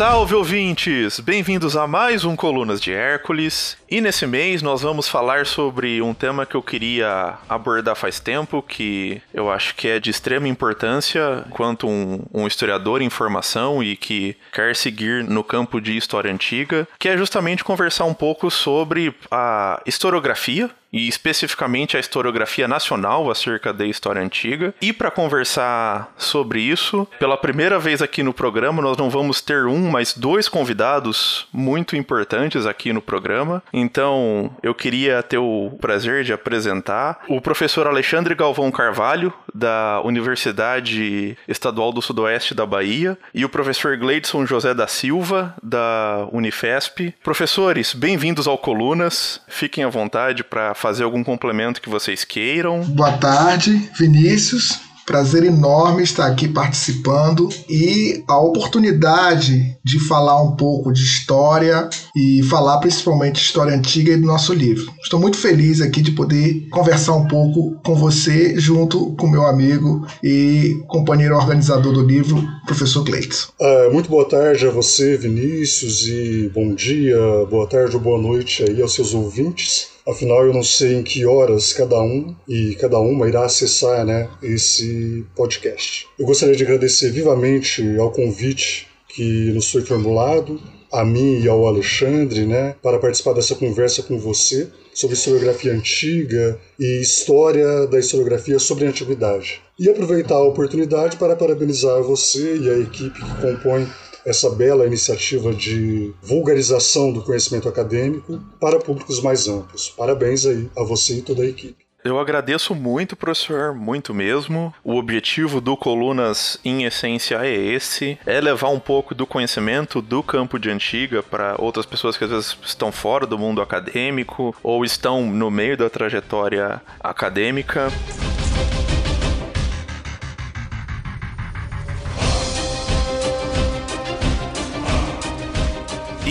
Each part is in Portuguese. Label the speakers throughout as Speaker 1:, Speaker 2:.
Speaker 1: Salve ouvintes! Bem-vindos a mais um Colunas de Hércules. E nesse mês nós vamos falar sobre um tema que eu queria abordar faz tempo, que eu acho que é de extrema importância quanto um, um historiador em formação e que quer seguir no campo de história antiga, que é justamente conversar um pouco sobre a historiografia e especificamente a historiografia nacional acerca da história antiga. E para conversar sobre isso, pela primeira vez aqui no programa, nós não vamos ter um, mas dois convidados muito importantes aqui no programa. Então, eu queria ter o prazer de apresentar o professor Alexandre Galvão Carvalho, da Universidade Estadual do Sudoeste da Bahia, e o professor Gleidson José da Silva, da Unifesp. Professores, bem-vindos ao Colunas. Fiquem à vontade para fazer algum complemento que vocês queiram.
Speaker 2: Boa tarde, Vinícius. Prazer enorme estar aqui participando e a oportunidade de falar um pouco de história e falar principalmente história antiga e do nosso livro. Estou muito feliz aqui de poder conversar um pouco com você, junto com meu amigo e companheiro organizador do livro, professor Cleiton.
Speaker 3: Uh, muito boa tarde a você, Vinícius, e bom dia, boa tarde ou boa noite aí aos seus ouvintes. Afinal, eu não sei em que horas cada um e cada uma irá acessar né, esse podcast. Eu gostaria de agradecer vivamente ao convite que nos foi formulado, a mim e ao Alexandre, né, para participar dessa conversa com você sobre historiografia antiga e história da historiografia sobre a antiguidade. E aproveitar a oportunidade para parabenizar você e a equipe que compõe essa bela iniciativa de vulgarização do conhecimento acadêmico para públicos mais amplos. Parabéns aí a você e toda a equipe.
Speaker 1: Eu agradeço muito, professor, muito mesmo. O objetivo do Colunas, em essência, é esse: é levar um pouco do conhecimento do campo de antiga para outras pessoas que às vezes estão fora do mundo acadêmico ou estão no meio da trajetória acadêmica.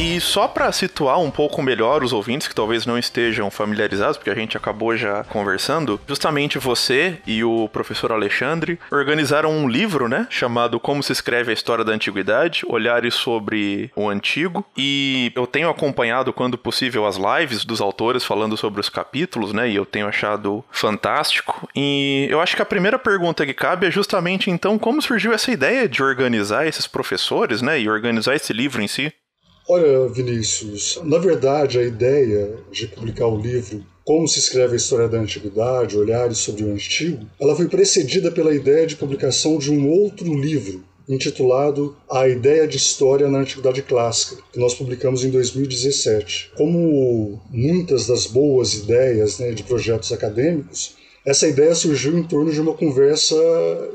Speaker 1: E só para situar um pouco melhor os ouvintes que talvez não estejam familiarizados, porque a gente acabou já conversando, justamente você e o professor Alexandre organizaram um livro, né, chamado Como se escreve a história da antiguidade, olhares sobre o antigo, e eu tenho acompanhado quando possível as lives dos autores falando sobre os capítulos, né, e eu tenho achado fantástico. E eu acho que a primeira pergunta que cabe é justamente então como surgiu essa ideia de organizar esses professores, né, e organizar esse livro em si?
Speaker 3: Olha, Vinícius, na verdade a ideia de publicar o livro Como se escreve a história da antiguidade, olhares sobre o antigo, ela foi precedida pela ideia de publicação de um outro livro intitulado A Ideia de História na Antiguidade Clássica, que nós publicamos em 2017. Como muitas das boas ideias né, de projetos acadêmicos, essa ideia surgiu em torno de uma conversa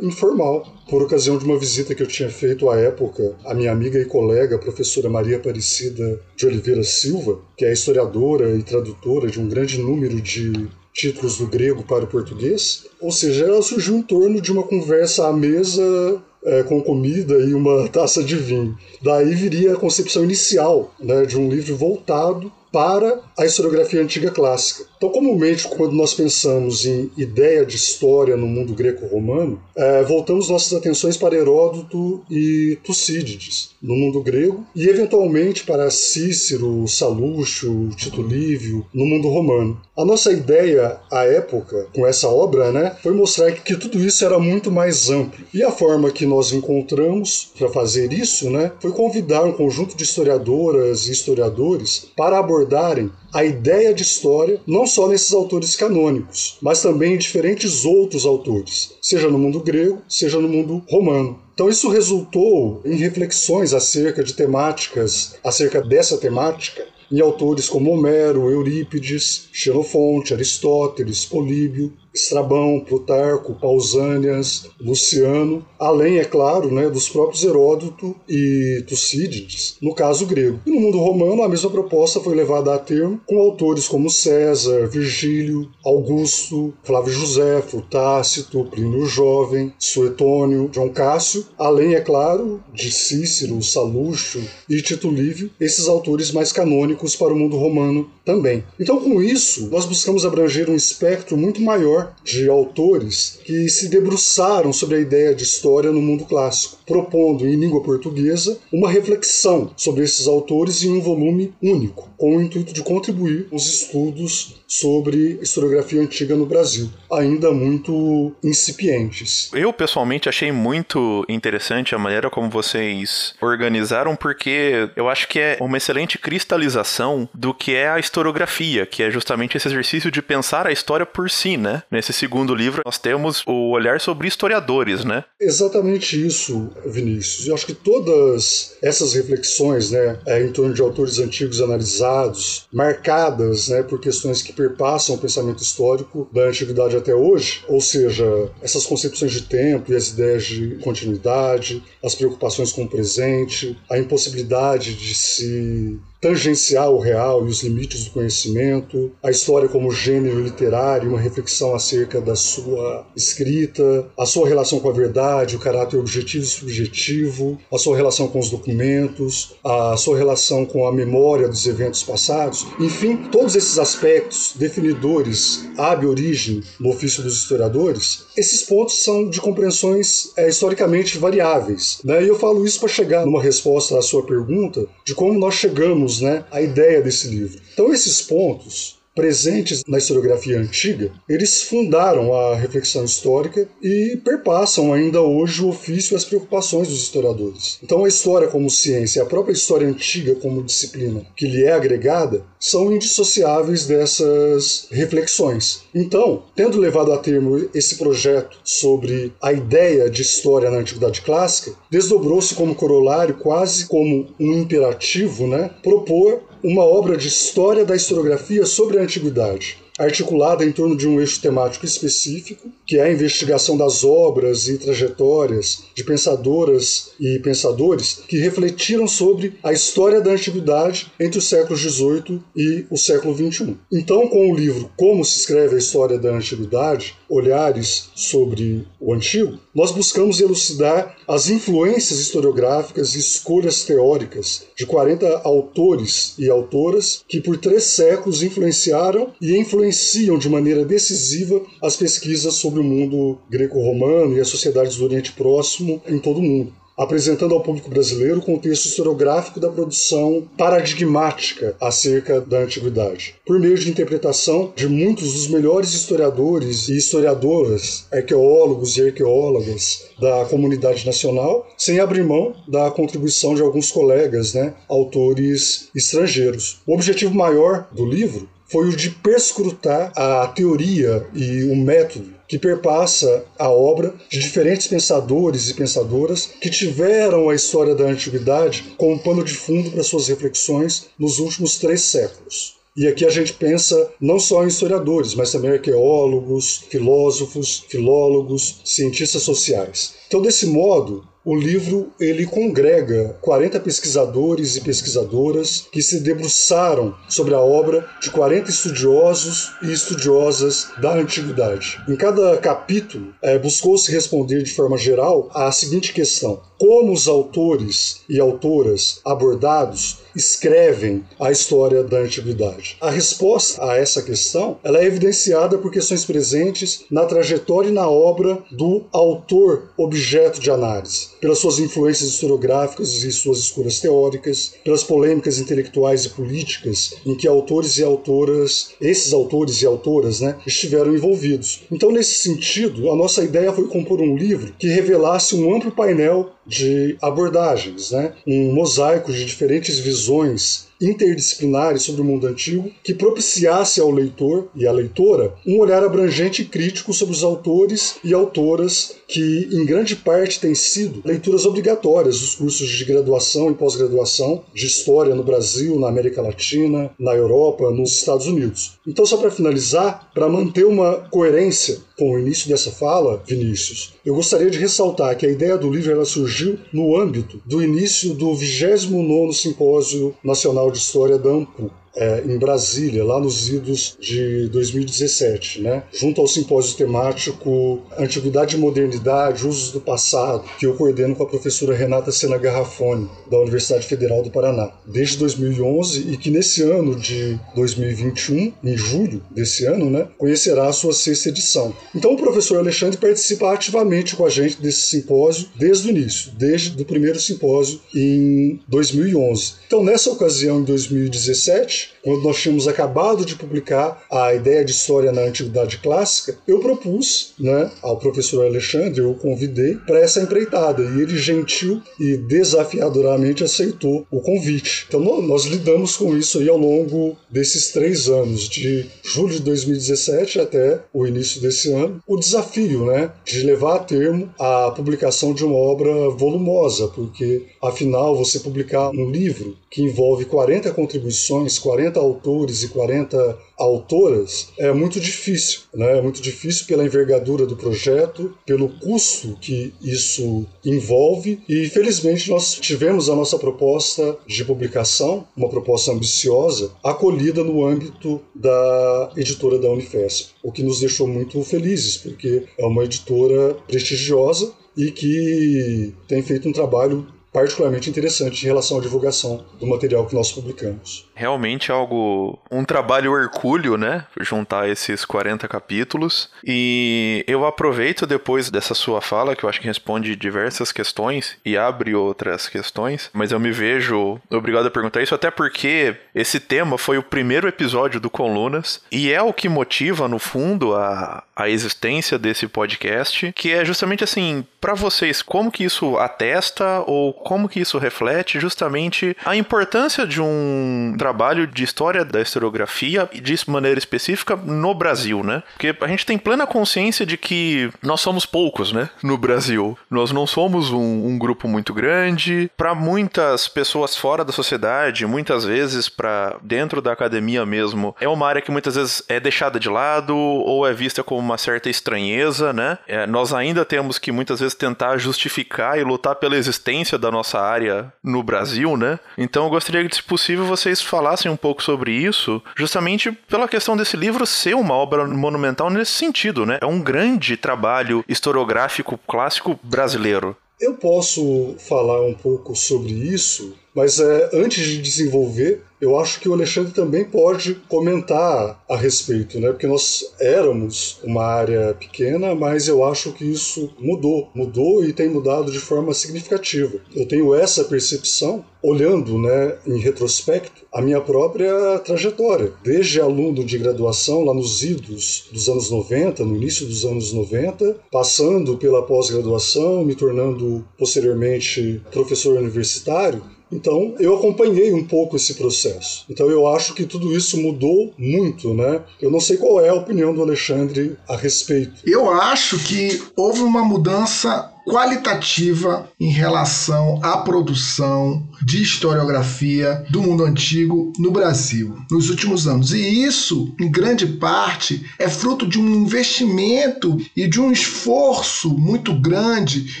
Speaker 3: informal, por ocasião de uma visita que eu tinha feito à época à minha amiga e colega, professora Maria Aparecida de Oliveira Silva, que é historiadora e tradutora de um grande número de títulos do grego para o português. Ou seja, ela surgiu em torno de uma conversa à mesa é, com comida e uma taça de vinho. Daí viria a concepção inicial né, de um livro voltado para a historiografia antiga clássica. Então, comumente, quando nós pensamos em ideia de história no mundo greco-romano, é, voltamos nossas atenções para Heródoto e Tucídides, no mundo grego, e eventualmente para Cícero, Salúcio, Tito Livio, no mundo romano. A nossa ideia, à época, com essa obra, né, foi mostrar que tudo isso era muito mais amplo. E a forma que nós encontramos para fazer isso né, foi convidar um conjunto de historiadoras e historiadores para abordarem a ideia de história não só nesses autores canônicos, mas também em diferentes outros autores, seja no mundo grego, seja no mundo romano. Então isso resultou em reflexões acerca de temáticas, acerca dessa temática, em autores como Homero, Eurípides, Xenofonte, Aristóteles, Políbio, Estrabão, Plutarco, Pausânias, Luciano, além, é claro, né, dos próprios Heródoto e Tucídides, no caso grego. E no mundo romano, a mesma proposta foi levada a termo com autores como César, Virgílio, Augusto, Flávio Josefo, Tácito, Plínio Jovem, Suetônio, João Cássio, além, é claro, de Cícero, Salúcio e Tito Livio, esses autores mais canônicos para o mundo romano também. Então, com isso, nós buscamos abranger um espectro muito maior de autores que se debruçaram sobre a ideia de história no mundo clássico, propondo em língua portuguesa uma reflexão sobre esses autores em um volume único, com o intuito de contribuir aos estudos sobre historiografia antiga no Brasil, ainda muito incipientes.
Speaker 1: Eu pessoalmente achei muito interessante a maneira como vocês organizaram, porque eu acho que é uma excelente cristalização do que é a historiografia, que é justamente esse exercício de pensar a história por si, né? Nesse segundo livro, nós temos o olhar sobre historiadores, né?
Speaker 3: Exatamente isso, Vinícius. Eu acho que todas essas reflexões, né, é, em torno de autores antigos analisados, marcadas, né, por questões que perpassam o pensamento histórico da antiguidade até hoje, ou seja, essas concepções de tempo e as ideias de continuidade, as preocupações com o presente, a impossibilidade de se tangenciar o real e os limites do conhecimento, a história como gênero literário, uma reflexão acerca da sua escrita, a sua relação com a verdade, o caráter objetivo e subjetivo, a sua relação com os documentos, a sua relação com a memória dos eventos passados, enfim, todos esses aspectos definidores ab origem no ofício dos historiadores, esses pontos são de compreensões é, historicamente variáveis. Né? E eu falo isso para chegar numa resposta à sua pergunta de como nós chegamos né, a ideia desse livro. Então, esses pontos presentes na historiografia antiga, eles fundaram a reflexão histórica e perpassam ainda hoje o ofício e as preocupações dos historiadores. Então, a história como ciência e a própria história antiga como disciplina que lhe é agregada são indissociáveis dessas reflexões. Então, tendo levado a termo esse projeto sobre a ideia de história na Antiguidade Clássica, desdobrou-se como corolário, quase como um imperativo, né, propor uma obra de história da historiografia sobre a antiguidade, articulada em torno de um eixo temático específico, que é a investigação das obras e trajetórias de pensadoras e pensadores que refletiram sobre a história da antiguidade entre os séculos XVIII e o século XXI. Então, com o livro Como se escreve a história da antiguidade, olhares sobre o antigo, nós buscamos elucidar as influências historiográficas e escolhas teóricas de 40 autores e autoras que por três séculos influenciaram e influenciam de maneira decisiva as pesquisas sobre o mundo greco-romano e as sociedades do Oriente Próximo em todo o mundo apresentando ao público brasileiro o contexto historiográfico da produção paradigmática acerca da antiguidade, por meio de interpretação de muitos dos melhores historiadores e historiadoras, arqueólogos e arqueólogas da comunidade nacional, sem abrir mão da contribuição de alguns colegas, né, autores estrangeiros. O objetivo maior do livro foi o de perscrutar a teoria e o método que perpassa a obra de diferentes pensadores e pensadoras que tiveram a história da antiguidade como pano de fundo para suas reflexões nos últimos três séculos. E aqui a gente pensa não só em historiadores, mas também arqueólogos, filósofos, filólogos, cientistas sociais. Então, desse modo, o livro ele congrega 40 pesquisadores e pesquisadoras que se debruçaram sobre a obra de 40 estudiosos e estudiosas da antiguidade. Em cada capítulo, é, buscou-se responder de forma geral à seguinte questão: como os autores e autoras abordados escrevem a história da antiguidade? A resposta a essa questão ela é evidenciada por questões presentes na trajetória e na obra do autor objeto de análise pelas suas influências historiográficas e suas escolhas teóricas, pelas polêmicas intelectuais e políticas em que autores e autoras, esses autores e autoras, né, estiveram envolvidos. Então, nesse sentido, a nossa ideia foi compor um livro que revelasse um amplo painel de abordagens, né? um mosaico de diferentes visões interdisciplinares sobre o mundo antigo que propiciasse ao leitor e à leitora um olhar abrangente e crítico sobre os autores e autoras que, em grande parte, têm sido leituras obrigatórias dos cursos de graduação e pós-graduação de História no Brasil, na América Latina, na Europa, nos Estados Unidos. Então, só para finalizar, para manter uma coerência com o início dessa fala, Vinícius, eu gostaria de ressaltar que a ideia do livro ela surgiu no âmbito do início do 29º Simpósio Nacional de História da AMPU, é, em Brasília, lá nos idos de 2017, né? junto ao simpósio temático Antiguidade e Modernidade, Usos do Passado, que eu coordeno com a professora Renata Sena Garrafone, da Universidade Federal do Paraná, desde 2011 e que nesse ano de 2021, em julho desse ano, né, conhecerá a sua sexta edição. Então o professor Alexandre participa ativamente com a gente desse simpósio desde o início, desde o primeiro simpósio em 2011. Então nessa ocasião, em 2017, much. Quando nós tínhamos acabado de publicar a ideia de história na antiguidade clássica, eu propus né, ao professor Alexandre, eu o convidei para essa empreitada e ele gentil e desafiadoramente aceitou o convite. Então nós lidamos com isso aí ao longo desses três anos, de julho de 2017 até o início desse ano, o desafio né, de levar a termo a publicação de uma obra volumosa, porque afinal você publicar um livro que envolve 40 contribuições, 40 autores e 40 autoras, é muito difícil. Né? É muito difícil pela envergadura do projeto, pelo custo que isso envolve, e felizmente nós tivemos a nossa proposta de publicação, uma proposta ambiciosa, acolhida no âmbito da editora da Unifesp, o que nos deixou muito felizes, porque é uma editora prestigiosa e que tem feito um trabalho particularmente interessante em relação à divulgação do material que nós publicamos.
Speaker 1: Realmente algo. um trabalho hercúleo, né? Juntar esses 40 capítulos. E eu aproveito depois dessa sua fala, que eu acho que responde diversas questões e abre outras questões, mas eu me vejo obrigado a perguntar isso, até porque esse tema foi o primeiro episódio do Colunas e é o que motiva, no fundo, a, a existência desse podcast, que é justamente assim, para vocês, como que isso atesta ou como que isso reflete justamente a importância de um trabalho de história da historiografia e de maneira específica no Brasil, né? Porque a gente tem plena consciência de que nós somos poucos, né? No Brasil. Nós não somos um, um grupo muito grande. Para muitas pessoas fora da sociedade, muitas vezes para dentro da academia mesmo, é uma área que muitas vezes é deixada de lado ou é vista como uma certa estranheza, né? É, nós ainda temos que muitas vezes tentar justificar e lutar pela existência da nossa área no Brasil, né? Então eu gostaria que, se possível, vocês falassem um pouco sobre isso, justamente pela questão desse livro ser uma obra monumental nesse sentido, né? É um grande trabalho historiográfico clássico brasileiro.
Speaker 3: Eu posso falar um pouco sobre isso, mas é, antes de desenvolver, eu acho que o Alexandre também pode comentar a respeito, né? Porque nós éramos uma área pequena, mas eu acho que isso mudou, mudou e tem mudado de forma significativa. Eu tenho essa percepção olhando, né, em retrospecto, a minha própria trajetória, desde aluno de graduação lá nos idos dos anos 90, no início dos anos 90, passando pela pós-graduação, me tornando posteriormente professor universitário, então, eu acompanhei um pouco esse processo. Então, eu acho que tudo isso mudou muito, né? Eu não sei qual é a opinião do Alexandre a respeito.
Speaker 2: Eu acho que houve uma mudança qualitativa em relação à produção de historiografia do mundo antigo no Brasil nos últimos anos. E isso, em grande parte, é fruto de um investimento e de um esforço muito grande,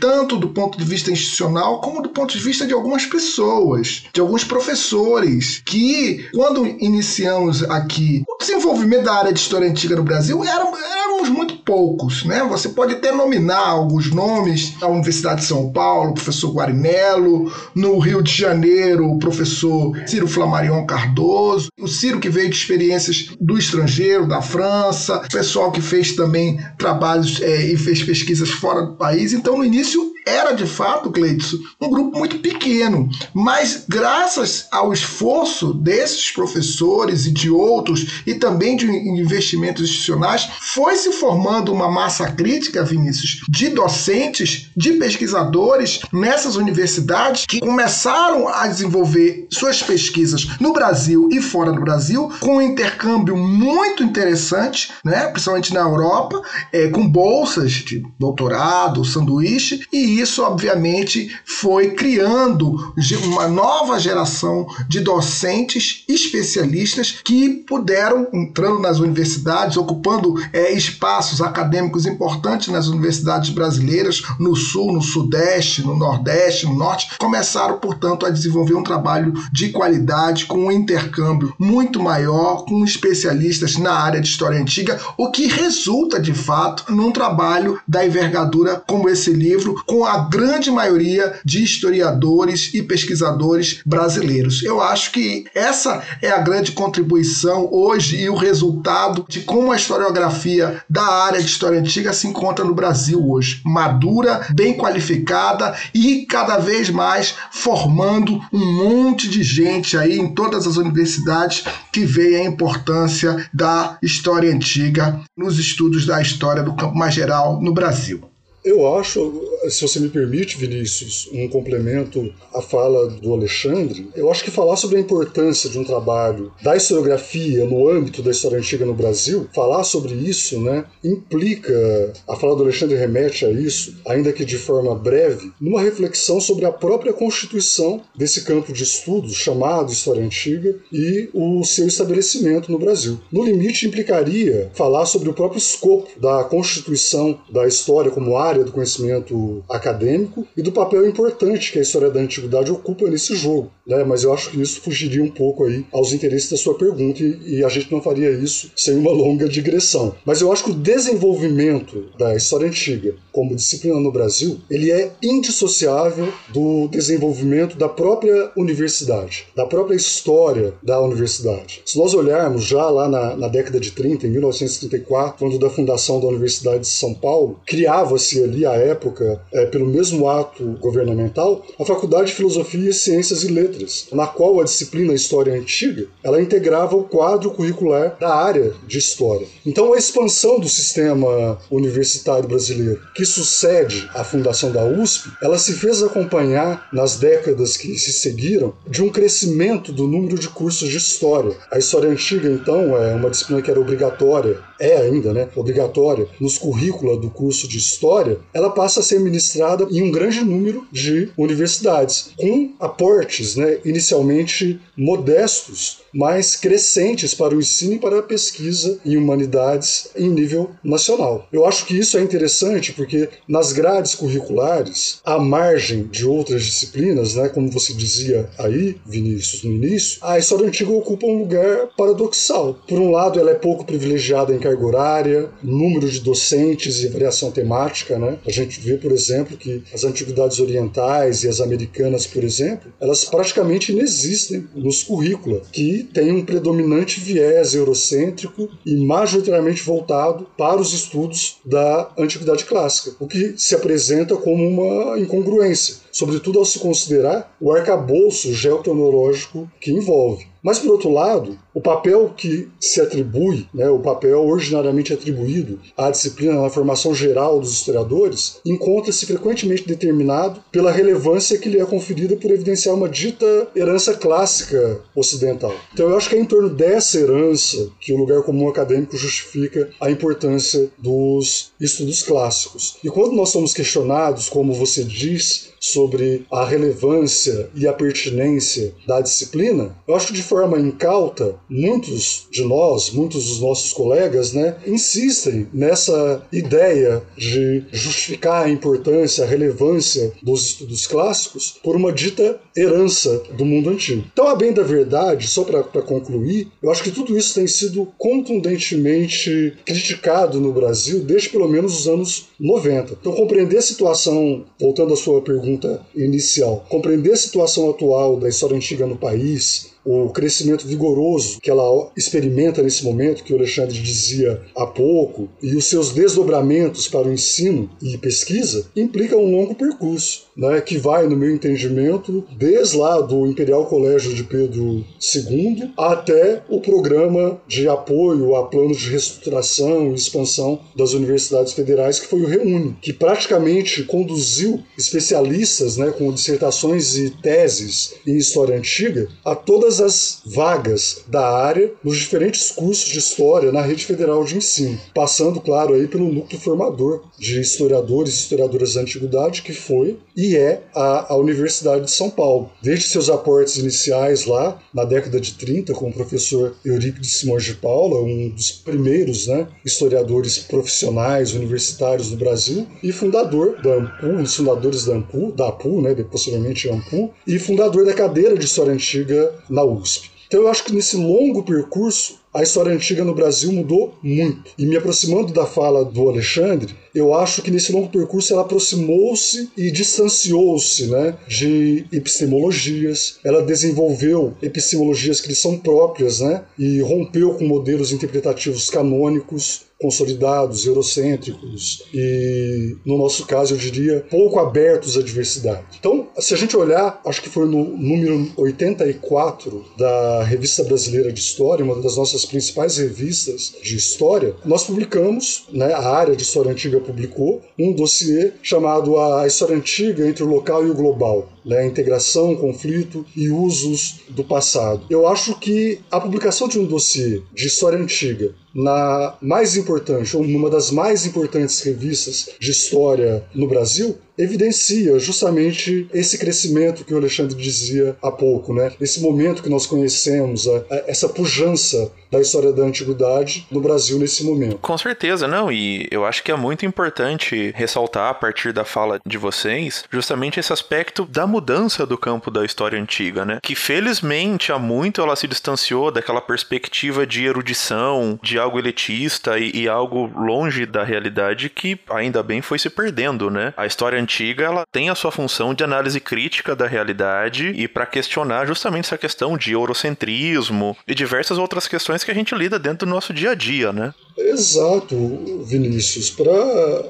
Speaker 2: tanto do ponto de vista institucional como do ponto de vista de algumas pessoas, de alguns professores, que, quando iniciamos aqui o desenvolvimento da área de história antiga no Brasil, éramos, muito poucos, né? Você pode até nominar alguns nomes na Universidade de São Paulo, o professor Guarinello, no Rio de Janeiro, o professor Ciro Flamarion Cardoso, o Ciro que veio de experiências do estrangeiro, da França, o pessoal que fez também trabalhos é, e fez pesquisas fora do país. Então, no início, era de fato, Cleidson, um grupo muito pequeno, mas graças ao esforço desses professores e de outros, e também de investimentos institucionais, foi se formando uma massa crítica, Vinícius, de docentes, de pesquisadores nessas universidades que começaram a desenvolver suas pesquisas no Brasil e fora do Brasil, com um intercâmbio muito interessante, né, principalmente na Europa, é, com bolsas de doutorado, sanduíche, e E isso, obviamente, foi criando uma nova geração de docentes especialistas que puderam, entrando nas universidades, ocupando é, espaços acadêmicos importantes nas universidades brasileiras, no Sul, no Sudeste, no Nordeste, no Norte, começaram, portanto, a desenvolver um trabalho de qualidade, com um intercâmbio muito maior, com especialistas na área de história antiga, o que resulta, de fato, num trabalho da envergadura como esse livro, com a grande maioria de historiadores e pesquisadores brasileiros. Eu acho que essa é a grande contribuição hoje e o resultado de como a historiografia da área de história antiga se encontra no Brasil hoje. Madura, bem qualificada e cada vez mais formando um monte de gente aí em todas as universidades que vê a importância da história antiga nos estudos da história do campo mais geral no Brasil.
Speaker 3: Eu acho, se você me permite, Vinícius, um complemento à fala do Alexandre, eu acho que falar sobre a importância de um trabalho da historiografia no âmbito da história antiga no Brasil, falar sobre isso, né, implica, a fala do Alexandre remete a isso, ainda que de forma breve, numa reflexão sobre a própria constituição desse campo de estudos chamado história antiga e o seu estabelecimento no Brasil. No limite, implicaria falar sobre o próprio escopo da constituição da história como área área do conhecimento acadêmico e do papel importante que a história da antiguidade ocupa nesse jogo. Né? Mas eu acho que isso fugiria um pouco aí aos interesses da sua pergunta e, a gente não faria isso sem uma longa digressão. Mas eu acho que o desenvolvimento da história antiga como disciplina no Brasil, ele é indissociável do desenvolvimento da própria universidade, da própria história da universidade. Se nós olharmos já lá na, na década de 30, em 1934, quando da fundação da Universidade de São Paulo, criava-se ali à época, é, pelo mesmo ato governamental, a Faculdade de Filosofia, Ciências e Letras, na qual a disciplina História Antiga ela integrava o quadro curricular da área de História. Então, a expansão do sistema universitário brasileiro, que sucede à fundação da USP, ela se fez acompanhar nas décadas que se seguiram de um crescimento do número de cursos de História. A História Antiga, então, é uma disciplina que era obrigatória, é ainda, né, obrigatória nos currícula do curso de História ela passa a ser ministrada em um grande número de universidades, com aportes né, inicialmente modestos, mas crescentes para o ensino e para a pesquisa em humanidades em nível nacional. Eu acho que isso é interessante porque nas grades curriculares, à margem de outras disciplinas, né, como você dizia aí, Vinícius, no início, a história antiga ocupa um lugar paradoxal. Por um lado, ela é pouco privilegiada em carga horária, número de docentes e variação temática, né? A gente vê, por exemplo, que as antiguidades orientais e as americanas, por exemplo, elas praticamente inexistem nos currículos, que têm um predominante viés eurocêntrico e majoritariamente voltado para os estudos da antiguidade clássica, o que se apresenta como uma incongruência, sobretudo ao se considerar o arcabouço geotecnológico que envolve. Mas, por outro lado, o papel que se atribui, né, o papel originariamente atribuído à disciplina na formação geral dos historiadores, encontra-se frequentemente determinado pela relevância que lhe é conferida por evidenciar uma dita herança clássica ocidental. Então, eu acho que é em torno dessa herança que o lugar comum acadêmico justifica a importância dos estudos clássicos. E quando nós somos questionados, como você diz, sobre a relevância e a pertinência da disciplina, eu acho que de forma incauta, muitos de nós, muitos dos nossos colegas, né, insistem nessa ideia de justificar a importância, a relevância dos estudos clássicos por uma dita herança do mundo antigo. Então, a bem da verdade, só para concluir, eu acho que tudo isso tem sido contundentemente criticado no Brasil desde pelo menos os anos 90. Então, compreender a situação, voltando à sua pergunta inicial, compreender a situação atual da história antiga no país, o crescimento vigoroso que ela experimenta nesse momento, que o Alexandre dizia há pouco, e os seus desdobramentos para o ensino e pesquisa, implica um longo percurso, né, que vai, no meu entendimento, desde lá do Imperial Colégio de Pedro II até o programa de apoio a planos de reestruturação e expansão das universidades federais, que foi o REUNE, que praticamente conduziu especialistas né, com dissertações e teses em história antiga a todas todas as vagas da área nos diferentes cursos de história na rede federal de ensino, passando, claro, aí pelo núcleo formador de historiadores e historiadoras da antiguidade, que foi e é a, a Universidade de São Paulo. Desde seus aportes iniciais lá, na década de 30, com o professor Eurípides Simões de Paula, um dos primeiros né, historiadores profissionais universitários do Brasil e fundador da AMPU, um dos fundadores da AMPU, da APU, né, possivelmente AMPU, e fundador da cadeira de História Antiga na USP. Então eu acho que nesse longo percurso a história antiga no Brasil mudou muito. E me aproximando da fala do Alexandre, eu acho que nesse longo percurso ela aproximou-se e distanciou-se né, de epistemologias, ela desenvolveu epistemologias que lhe são próprias né, e rompeu com modelos interpretativos canônicos consolidados, eurocêntricos e, no nosso caso, eu diria, pouco abertos à diversidade. Então, se a gente olhar, acho que foi no número 84 da Revista Brasileira de História, uma das nossas principais revistas de história, nós publicamos, né, a área de História Antiga publicou, um dossiê chamado A História Antiga entre o Local e o Global, né, integração, conflito e usos do passado. Eu acho que a publicação de um dossiê de história antiga na mais importante, ou numa das mais importantes revistas de história no Brasil, evidencia justamente esse crescimento que o Alexandre dizia há pouco, né? Esse momento que nós conhecemos, a, a, essa pujança da história da antiguidade no Brasil nesse momento.
Speaker 1: Com certeza, não, e eu acho que é muito importante ressaltar a partir da fala de vocês, justamente esse aspecto da mudança do campo da história antiga, né? Que felizmente há muito ela se distanciou daquela perspectiva de erudição, de algo elitista e, e algo longe da realidade que ainda bem foi se perdendo, né? A história antiga ela tem a sua função de análise crítica da realidade e para questionar justamente essa questão de eurocentrismo e diversas outras questões que a gente lida dentro do nosso dia a dia, né?
Speaker 3: Exato, Vinícius. Para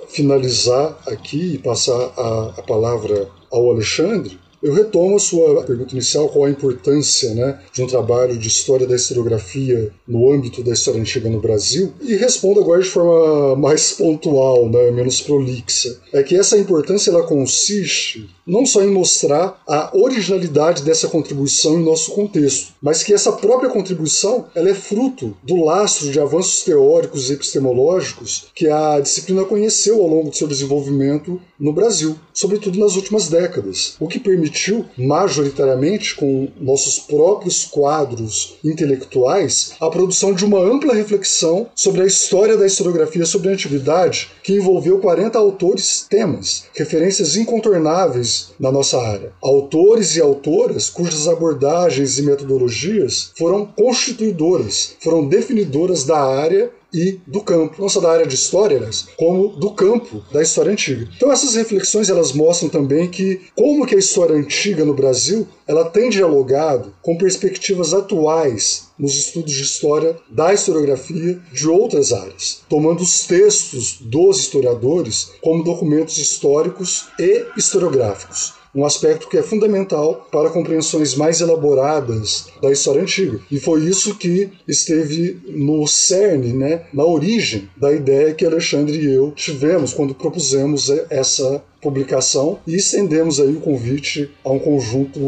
Speaker 3: finalizar aqui e passar a, a palavra ao Alexandre, eu retomo a sua pergunta inicial, qual a importância né, de um trabalho de história da historiografia no âmbito da história antiga no Brasil, e respondo agora de forma mais pontual, né, menos prolixa. É que essa importância ela consiste não só em mostrar a originalidade dessa contribuição em nosso contexto, mas que essa própria contribuição ela é fruto do lastro de avanços teóricos e epistemológicos que a disciplina conheceu ao longo de seu desenvolvimento no Brasil, sobretudo nas últimas décadas, o que permitiu, majoritariamente com nossos próprios quadros intelectuais, a produção de uma ampla reflexão sobre a história da historiografia sobre a antiguidade, que envolveu 40 autores temas, referências incontornáveis na nossa área. Autores e autoras cujas abordagens e metodologias foram constituidoras, foram definidoras da área e do campo, não só da área de história, mas como do campo da história antiga. Então essas reflexões elas mostram também que como que a história antiga no Brasil ela tem dialogado com perspectivas atuais nos estudos de história da historiografia de outras áreas, tomando os textos dos historiadores como documentos históricos e historiográficos um aspecto que é fundamental para compreensões mais elaboradas da história antiga. E foi isso que esteve no cerne, né, na origem da ideia que Alexandre e eu tivemos quando propusemos essa publicação e estendemos aí o convite a um conjunto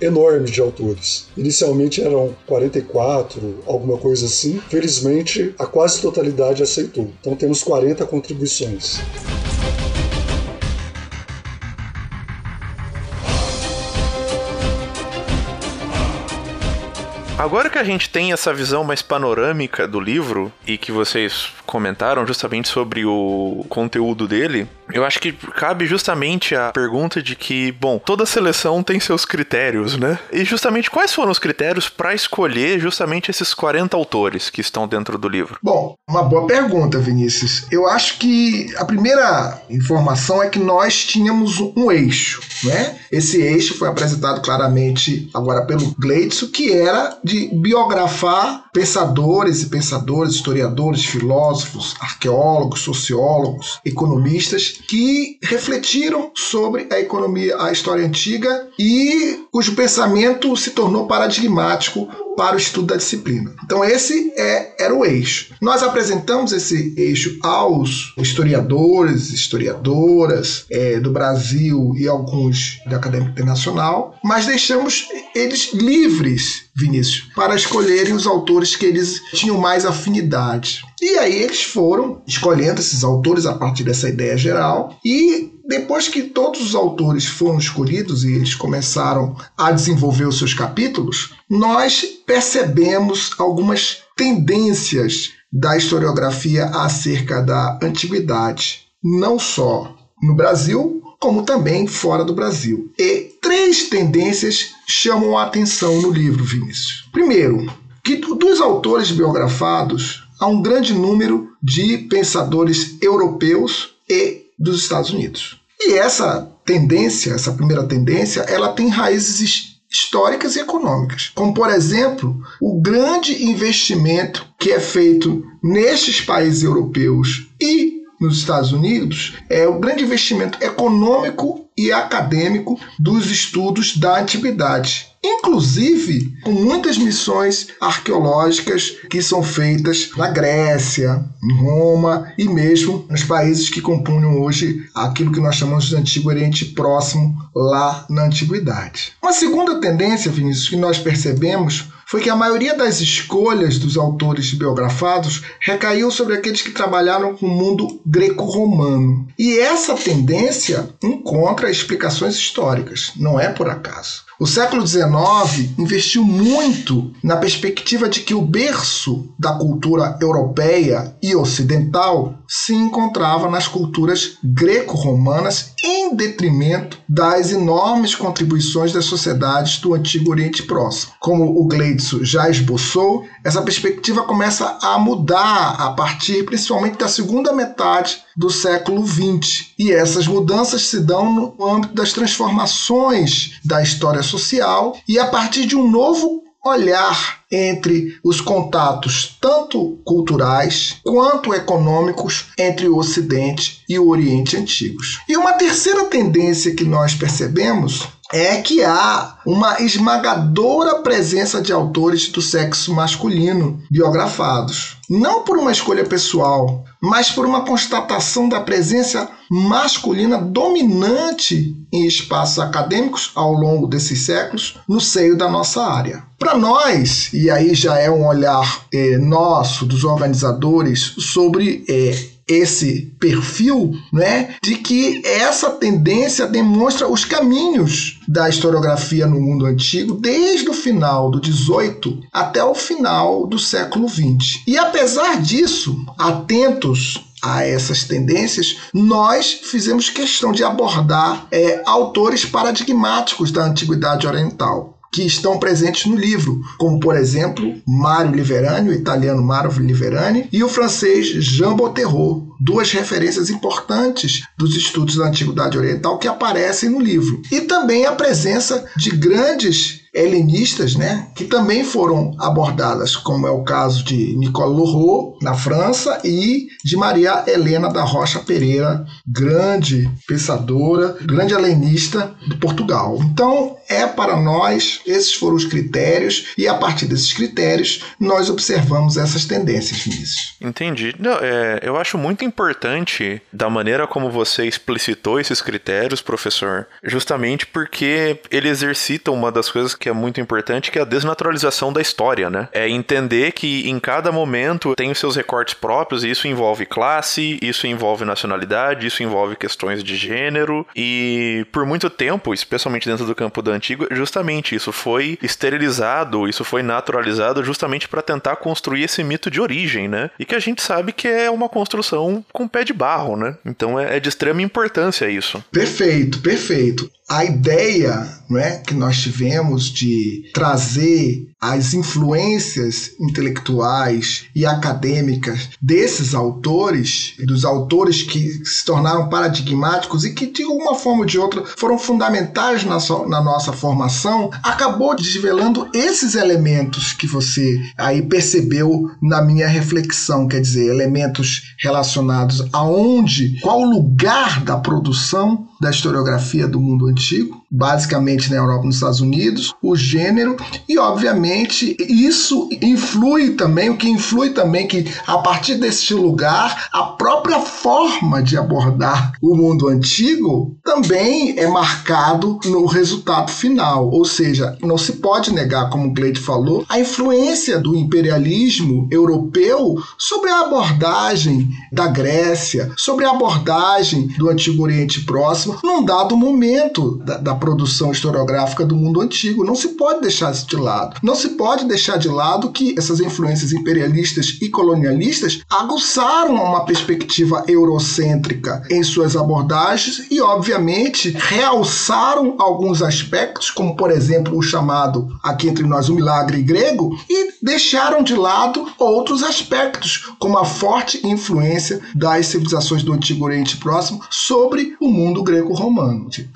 Speaker 3: enorme de autores. Inicialmente eram 44, alguma coisa assim. Felizmente, a quase totalidade aceitou. Então temos 40 contribuições.
Speaker 1: Agora que a gente tem essa visão mais panorâmica do livro e que vocês comentaram justamente sobre o conteúdo dele, eu acho que cabe justamente a pergunta de que, bom, toda seleção tem seus critérios, né? E justamente quais foram os critérios para escolher justamente esses 40 autores que estão dentro do livro?
Speaker 2: Bom, uma boa pergunta, Vinícius. Eu acho que a primeira informação é que nós tínhamos um eixo, né? Esse eixo foi apresentado claramente agora pelo Gleitson, que era de biografar pensadores e pensadores, historiadores, filósofos, arqueólogos, sociólogos, economistas que refletiram sobre a economia, a história antiga e cujo pensamento se tornou paradigmático para o estudo da disciplina. Então esse é, era o eixo. Nós apresentamos esse eixo aos historiadores, historiadoras é, do Brasil e alguns da Academia Internacional, mas deixamos eles livres, Vinícius, para escolherem os autores que eles tinham mais afinidade. E aí eles foram escolhendo esses autores a partir dessa ideia geral e depois que todos os autores foram escolhidos e eles começaram a desenvolver os seus capítulos, nós percebemos algumas tendências da historiografia acerca da antiguidade, não só no Brasil, como também fora do Brasil. E três tendências chamam a atenção no livro, Vinícius. Primeiro, que dos autores biografados há um grande número de pensadores europeus e dos Estados Unidos. E essa tendência, essa primeira tendência, ela tem raízes históricas e econômicas, como por exemplo o grande investimento que é feito nestes países europeus e nos Estados Unidos é o grande investimento econômico e acadêmico dos estudos da antiguidade inclusive com muitas missões arqueológicas que são feitas na Grécia, em Roma e mesmo nos países que compunham hoje aquilo que nós chamamos de Antigo Oriente Próximo, lá na Antiguidade. Uma segunda tendência, Vinícius, que nós percebemos foi que a maioria das escolhas dos autores biografados recaiu sobre aqueles que trabalharam com o mundo greco-romano. E essa tendência encontra explicações históricas, não é por acaso. O século XIX investiu muito na perspectiva de que o berço da cultura europeia e ocidental se encontrava nas culturas greco-romanas, em detrimento das enormes contribuições das sociedades do Antigo Oriente Próximo. Como o Gleidson já esboçou, essa perspectiva começa a mudar a partir principalmente da segunda metade do século XX. E essas mudanças se dão no âmbito das transformações da história social e a partir de um novo olhar entre os contatos tanto culturais quanto econômicos entre o Ocidente e o Oriente antigos. E uma terceira tendência que nós percebemos é que há uma esmagadora presença de autores do sexo masculino biografados. Não por uma escolha pessoal, mas por uma constatação da presença masculina dominante em espaços acadêmicos ao longo desses séculos no seio da nossa área. Para nós, e aí já é um olhar é, nosso, dos organizadores, sobre é, esse perfil, né, de que essa tendência demonstra os caminhos da historiografia no mundo antigo desde o final do 18 até o final do século 20. E apesar disso, atentos a essas tendências, nós fizemos questão de abordar é, autores paradigmáticos da antiguidade oriental que estão presentes no livro, como por exemplo Mário Liverani, o italiano Mário Liverani, e o francês Jean Boterreau, duas referências importantes dos estudos da Antiguidade Oriental que aparecem no livro. E também a presença de grandes helenistas, né, que também foram abordadas, como é o caso de Nicole Leroux, na França, e de Maria Helena da Rocha Pereira, grande pensadora, grande helenista de Portugal. Então, é para nós, esses foram os critérios, e a partir desses critérios, nós observamos essas tendências, Vinícius.
Speaker 1: Entendi. Não, é, eu acho muito importante da maneira como você explicitou esses critérios, professor, justamente porque ele exercita uma das coisas que é muito importante, que é a desnaturalização da história, né? É entender que em cada momento tem os seus recortes próprios, e isso envolve classe, isso envolve nacionalidade, isso envolve questões de gênero, e por muito tempo, especialmente dentro do campo da antiga, justamente isso foi esterilizado, isso foi naturalizado justamente para tentar construir esse mito de origem, né? E que a gente sabe que é uma construção com pé de barro, né? Então é, é de extrema importância isso.
Speaker 2: Perfeito, perfeito. A ideia né, que nós tivemos de trazer as influências intelectuais e acadêmicas desses autores, dos autores que se tornaram paradigmáticos e que, de uma forma ou de outra, foram fundamentais na, so, na nossa formação, acabou desvelando esses elementos que você aí percebeu na minha reflexão, quer dizer, elementos relacionados aonde, qual o lugar da produção da historiografia do mundo antigo, basicamente na Europa e nos Estados Unidos, o gênero e, obviamente, isso influi também, o que influi também que a partir deste lugar, a própria forma de abordar o mundo antigo também é marcado no resultado final, ou seja, não se pode negar, como Gleide falou, a influência do imperialismo europeu sobre a abordagem da Grécia, sobre a abordagem do Antigo Oriente Próximo, num dado momento da, da produção historiográfica do mundo antigo. Não se pode deixar isso de lado. Não se pode deixar de lado que essas influências imperialistas e colonialistas aguçaram uma perspectiva eurocêntrica em suas abordagens e, obviamente, realçaram alguns aspectos, como por exemplo o chamado aqui entre nós o milagre grego, e deixaram de lado outros aspectos, como a forte influência das civilizações do Antigo Oriente Próximo sobre o mundo greco-romano, tipo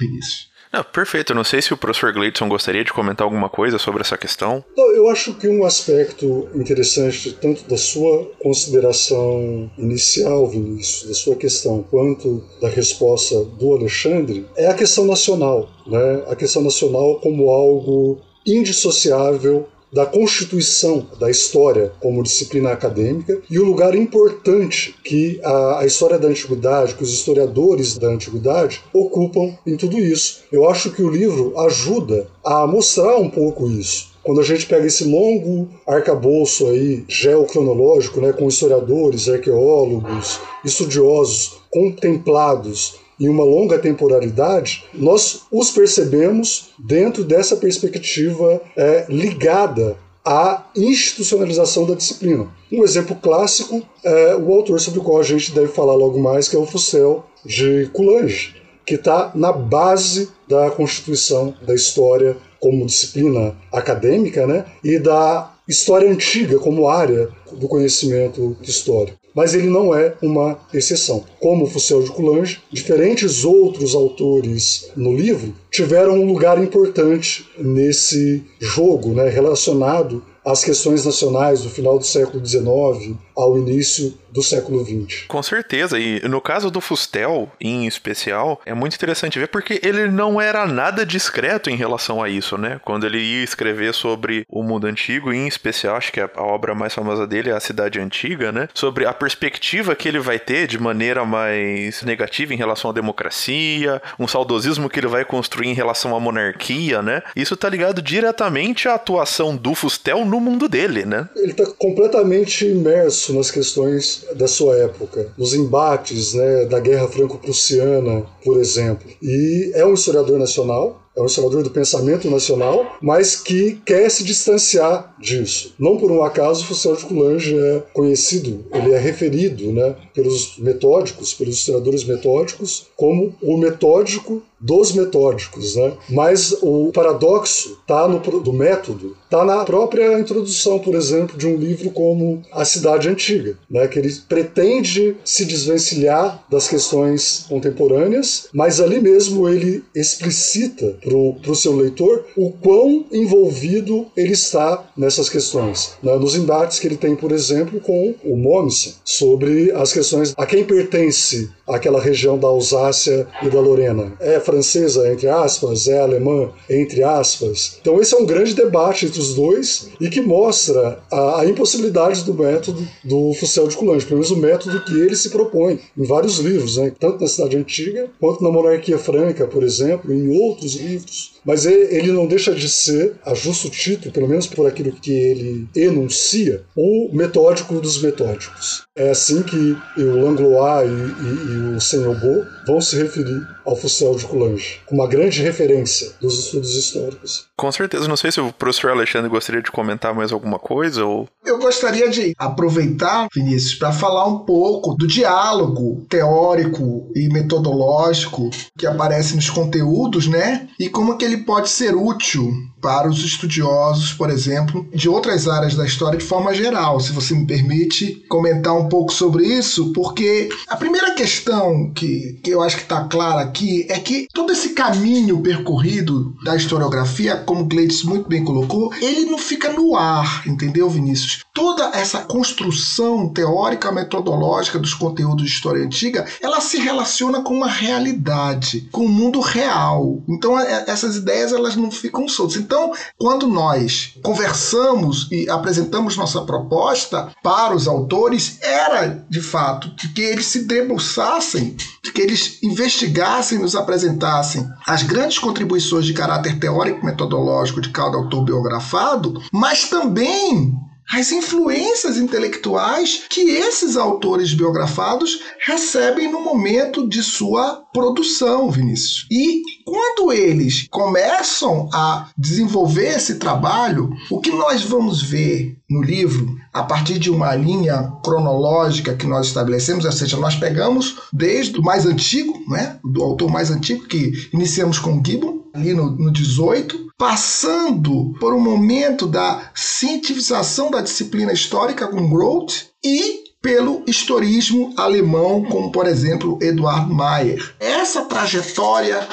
Speaker 1: Não, perfeito. Eu não sei se o professor Gleidson gostaria de comentar alguma coisa sobre essa questão.
Speaker 3: Eu acho que um aspecto interessante, tanto da sua consideração inicial, Vinícius, da sua questão, quanto da resposta do Alexandre, é a questão nacional. Né? A questão nacional como algo indissociável da constituição da história como disciplina acadêmica e o lugar importante que a, a, história da antiguidade, que os historiadores da antiguidade ocupam em tudo isso. Eu acho que o livro ajuda a mostrar um pouco isso. Quando a gente pega esse longo arcabouço aí geocronológico, né, com historiadores, arqueólogos, estudiosos contemplados em uma longa temporalidade, nós os percebemos dentro dessa perspectiva é, ligada à institucionalização da disciplina. Um exemplo clássico é o autor sobre o qual a gente deve falar logo mais, que é o Fussel de Coulanges, que está na base da constituição da história como disciplina acadêmica né, e da história antiga como área do conhecimento histórico mas ele não é uma exceção. Como Fussel de Coulanges, diferentes outros autores no livro tiveram um lugar importante nesse jogo né, relacionado às questões nacionais do final do século XIX ao início do século XX.
Speaker 1: Com certeza, e no caso do Fustel, em especial, é muito interessante ver porque ele não era nada discreto em relação a isso, né? Quando ele ia escrever sobre o mundo antigo, em especial, acho que a obra mais famosa dele é A Cidade Antiga, né? Sobre a perspectiva que ele vai ter de maneira mais negativa em relação à democracia, um saudosismo que ele vai construir em relação à monarquia, né? Isso tá ligado diretamente à atuação do Fustel no mundo dele, né?
Speaker 3: Ele tá completamente imerso nas questões da sua época, nos embates né, da Guerra Franco-Prussiana, por exemplo. E é um historiador nacional, é um historiador do pensamento nacional, mas que quer se distanciar disso. Não por um acaso, Fussel de Coulanges é conhecido, ele é referido né, pelos metódicos, pelos historiadores metódicos, como o metódico dos metódicos, né? Mas o paradoxo tá no do método, tá na própria introdução, por exemplo, de um livro como A Cidade Antiga, né? Que ele pretende se desvencilhar das questões contemporâneas, mas ali mesmo ele explicita para o seu leitor o quão envolvido ele está nessas questões, né? nos embates que ele tem, por exemplo, com o Mommsen sobre as questões a quem pertence aquela região da Alsácia e da Lorena. É francesa, entre aspas, é alemã, entre aspas. Então esse é um grande debate entre os dois e que mostra a, a impossibilidade do método do Fussel de Coulanges, pelo menos o método que ele se propõe em vários livros, né? tanto na Cidade Antiga quanto na Monarquia Franca, por exemplo, em outros livros. Mas ele não deixa de ser, a justo título, pelo menos por aquilo que ele enuncia, o metódico dos metódicos. É assim que o Langlois e, e, e o Senhor vão se referir ao Fussel de Coulanges, com uma grande referência dos estudos históricos.
Speaker 1: Com certeza, não sei se o professor Alexandre gostaria de comentar mais alguma coisa ou.
Speaker 2: Eu gostaria de aproveitar, Vinícius, para falar um pouco do diálogo teórico e metodológico que aparece nos conteúdos, né? E como que ele pode ser útil para os estudiosos, por exemplo, de outras áreas da história de forma geral. Se você me permite comentar um pouco sobre isso, porque a primeira questão que, que eu acho que está clara aqui é que todo esse caminho percorrido da historiografia, como Gleides muito bem colocou, ele não fica no ar, entendeu, Vinícius? Toda essa construção teórica metodológica dos conteúdos de história antiga, ela se relaciona com uma realidade, com o mundo real. Então é, essas ideias elas não ficam soltas. Então quando nós conversamos e apresentamos nossa proposta para os autores, era de fato de que eles se debruçassem, de que eles investigassem, nos apresentassem as grandes contribuições de caráter teórico metodológico de cada autor biografado, mas também as influências intelectuais que esses autores biografados recebem no momento de sua produção, Vinícius. E quando eles começam a desenvolver esse trabalho, o que nós vamos ver no livro, a partir de uma linha cronológica que nós estabelecemos, ou seja, nós pegamos desde o mais antigo, né, do autor mais antigo, que iniciamos com Gibbon, ali no, no 18, passando por um momento da cientificação da disciplina histórica com Groth e pelo historismo alemão, como por exemplo Eduard Mayer. Essa trajetória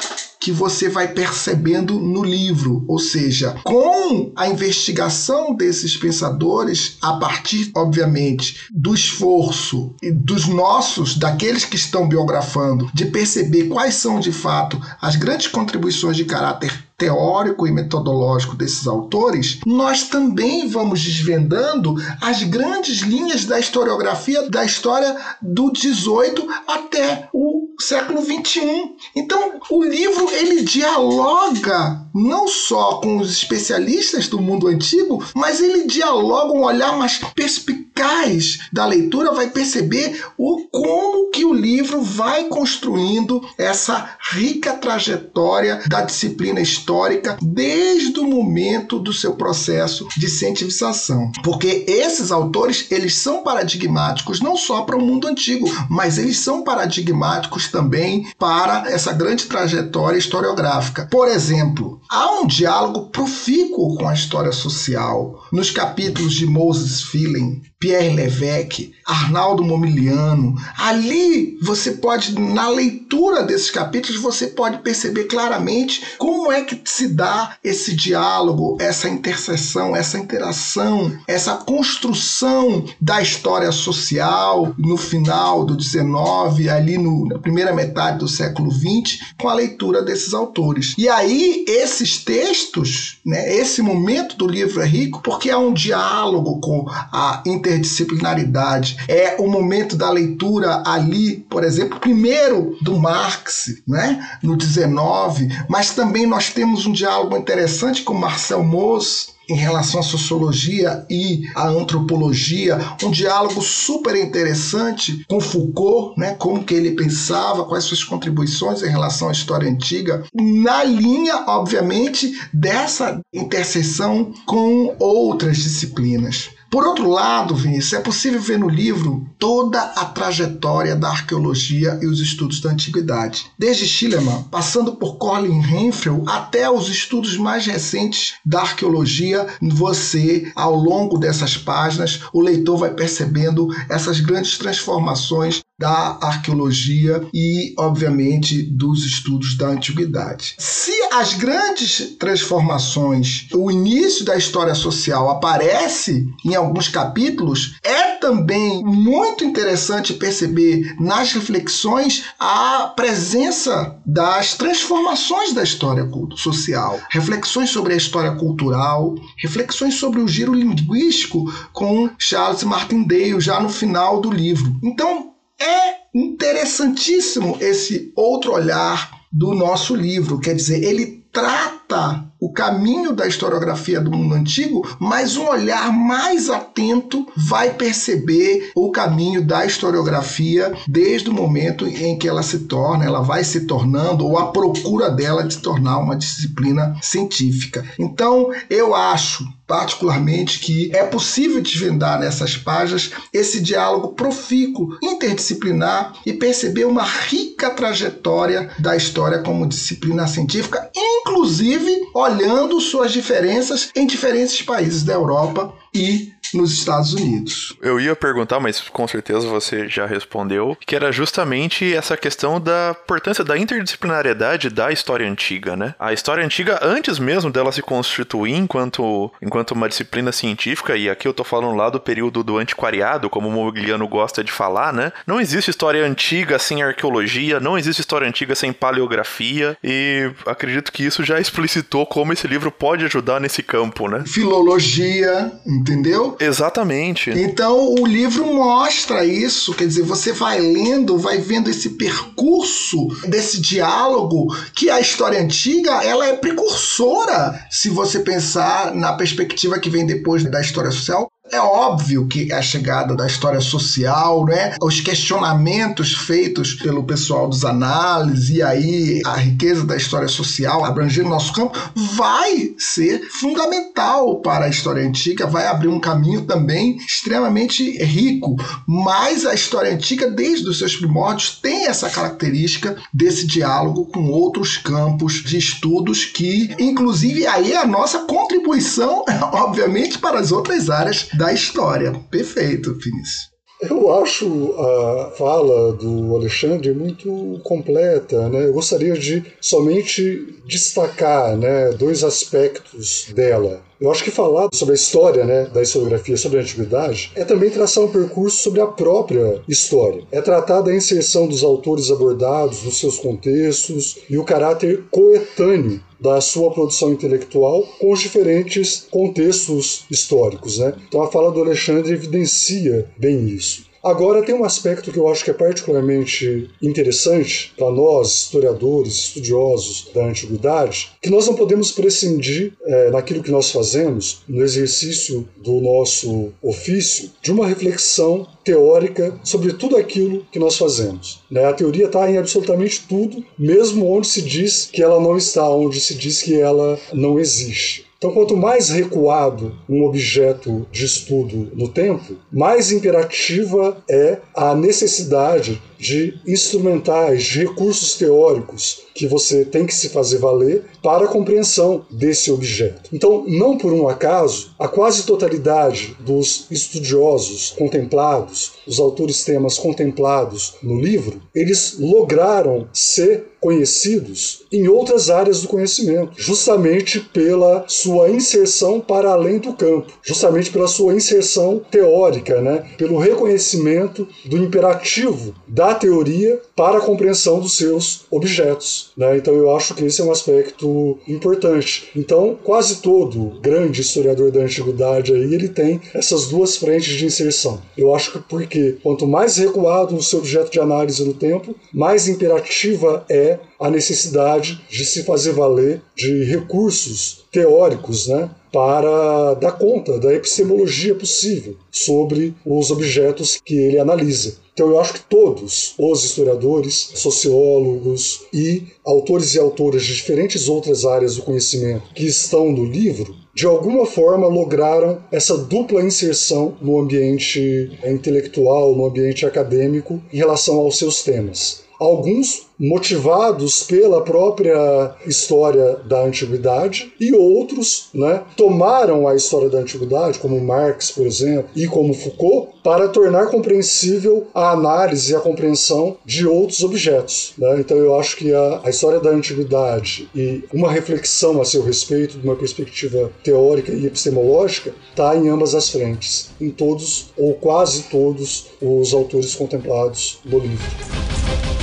Speaker 2: que você vai percebendo no livro, ou seja, com a investigação desses pensadores, a partir, obviamente, do esforço e dos nossos, daqueles que estão biografando, de perceber quais são de fato as grandes contribuições de caráter teórico e metodológico desses autores, nós também vamos desvendando as grandes linhas da historiografia da história do 18 até o século 21. Então, o livro ele dialoga não só com os especialistas do mundo antigo, mas ele dialoga um olhar mais perspicaz da leitura, vai perceber o como que o livro vai construindo essa rica trajetória da disciplina histórica desde o momento do seu processo de cientificação. Porque esses autores, eles são paradigmáticos não só para o mundo antigo, mas eles são paradigmáticos também para essa grande trajetória historiográfica. Por exemplo, há um diálogo profícuo com a história social nos capítulos de Moses Feeling, Pierre Levesque, Arnaldo Momiliano. Ali você pode, na leitura desses capítulos, você pode perceber claramente como é que se dá esse diálogo, essa interseção, essa interação, essa construção da história social no final do 19, ali no, na primeira metade do século 20, com a leitura desses autores. E aí esses textos, né, esse momento do livro é rico porque é um diálogo com a inter interdisciplinaridade. É o momento da leitura ali, por exemplo, primeiro do Marx, né, no 19, mas também nós temos um diálogo interessante com Marcel Mauss, em relação à sociologia e à antropologia, um diálogo super interessante com Foucault, né, como que ele pensava, quais suas contribuições em relação à história antiga, na linha, obviamente, dessa interseção com outras disciplinas. Por outro lado, Vinícius, é possível ver no livro toda a trajetória da arqueologia e os estudos da antiguidade, desde Schillemann, passando por Colin Renfrew, até os estudos mais recentes da arqueologia. Você, ao longo dessas páginas, o leitor vai percebendo essas grandes transformações da arqueologia e, obviamente, dos estudos da antiguidade. Se as grandes transformações, o início da história social aparece em alguns capítulos, é também muito interessante perceber nas reflexões a presença das transformações da história social, reflexões sobre a história cultural, reflexões sobre o giro linguístico com Charles Martindale já no final do livro. Então, é interessantíssimo esse outro olhar do nosso livro, quer dizer, ele trata o caminho da historiografia do mundo antigo, mas um olhar mais atento vai perceber o caminho da historiografia desde o momento em que ela se torna, ela vai se tornando, ou a procura dela de se tornar uma disciplina científica. Então, eu acho particularmente que é possível desvendar nessas páginas esse diálogo profícuo, interdisciplinar e perceber uma rica trajetória da história como disciplina científica, inclusive olhando suas diferenças em diferentes países da Europa e nos Estados Unidos.
Speaker 1: Eu ia perguntar, mas com certeza você já respondeu, que era justamente essa questão da importância da interdisciplinariedade da história antiga, né? A história antiga, antes mesmo dela se constituir enquanto, enquanto uma disciplina científica, e aqui eu tô falando lá do período do antiquariado, como o Mogliano gosta de falar, né? Não existe história antiga sem arqueologia, não existe história antiga sem paleografia, e acredito que isso já explicitou como esse livro pode ajudar nesse campo, né?
Speaker 2: Filologia, entendeu?
Speaker 1: Exatamente.
Speaker 2: Então o livro mostra isso, quer dizer, você vai lendo, vai vendo esse percurso desse diálogo que a história antiga ela é precursora, se você pensar na perspectiva que vem depois da história social, é óbvio que a chegada da história social, né, os questionamentos feitos pelo pessoal dos análises e aí a riqueza da história social abrangendo nosso campo vai ser fundamental para a história antiga, vai abrir um caminho também extremamente rico. Mas a história antiga, desde os seus primórdios, tem essa característica desse diálogo com outros campos de estudos que, inclusive, aí é a nossa contribuição, obviamente, para as outras áreas da história. Perfeito, Finis.
Speaker 3: Eu acho a fala do Alexandre muito completa, né? Eu gostaria de somente destacar, né, dois aspectos dela. Eu acho que falar sobre a história né, da historiografia, sobre a antiguidade, é também traçar um percurso sobre a própria história. É tratar da inserção dos autores abordados nos seus contextos e o caráter coetâneo da sua produção intelectual com os diferentes contextos históricos. Né? Então a fala do Alexandre evidencia bem isso. Agora, tem um aspecto que eu acho que é particularmente interessante para nós, historiadores, estudiosos da antiguidade, que nós não podemos prescindir é, naquilo que nós fazemos, no exercício do nosso ofício, de uma reflexão teórica sobre tudo aquilo que nós fazemos. Né? A teoria está em absolutamente tudo, mesmo onde se diz que ela não está, onde se diz que ela não existe. Então, quanto mais recuado um objeto de estudo no tempo, mais imperativa é a necessidade de instrumentais, de recursos teóricos que você tem que se fazer valer para a compreensão desse objeto. Então, não por um acaso, a quase totalidade dos estudiosos contemplados, os autores temas contemplados no livro, eles lograram ser conhecidos em outras áreas do conhecimento, justamente pela sua inserção para além do campo, justamente pela sua inserção teórica, né? pelo reconhecimento do imperativo da teoria para a compreensão dos seus objetos. Né? Então eu acho que esse é um aspecto importante. Então quase todo grande historiador da antiguidade aí ele tem essas duas frentes de inserção. Eu acho que porque quanto mais recuado o seu objeto de análise no tempo, mais imperativa é a necessidade de se fazer valer de recursos teóricos, né, para dar conta da epistemologia possível sobre os objetos que ele analisa. Então eu acho que todos os historiadores, sociólogos e autores e autoras de diferentes outras áreas do conhecimento que estão no livro, de alguma forma lograram essa dupla inserção no ambiente intelectual, no ambiente acadêmico em relação aos seus temas. Alguns motivados pela própria história da antiguidade e outros né, tomaram a história da antiguidade, como Marx, por exemplo, e como Foucault, para tornar compreensível a análise e a compreensão de outros objetos. Né? Então eu acho que a, a história da antiguidade e uma reflexão a seu respeito, de uma perspectiva teórica e epistemológica, está em ambas as frentes, em todos ou quase todos os autores contemplados no livro.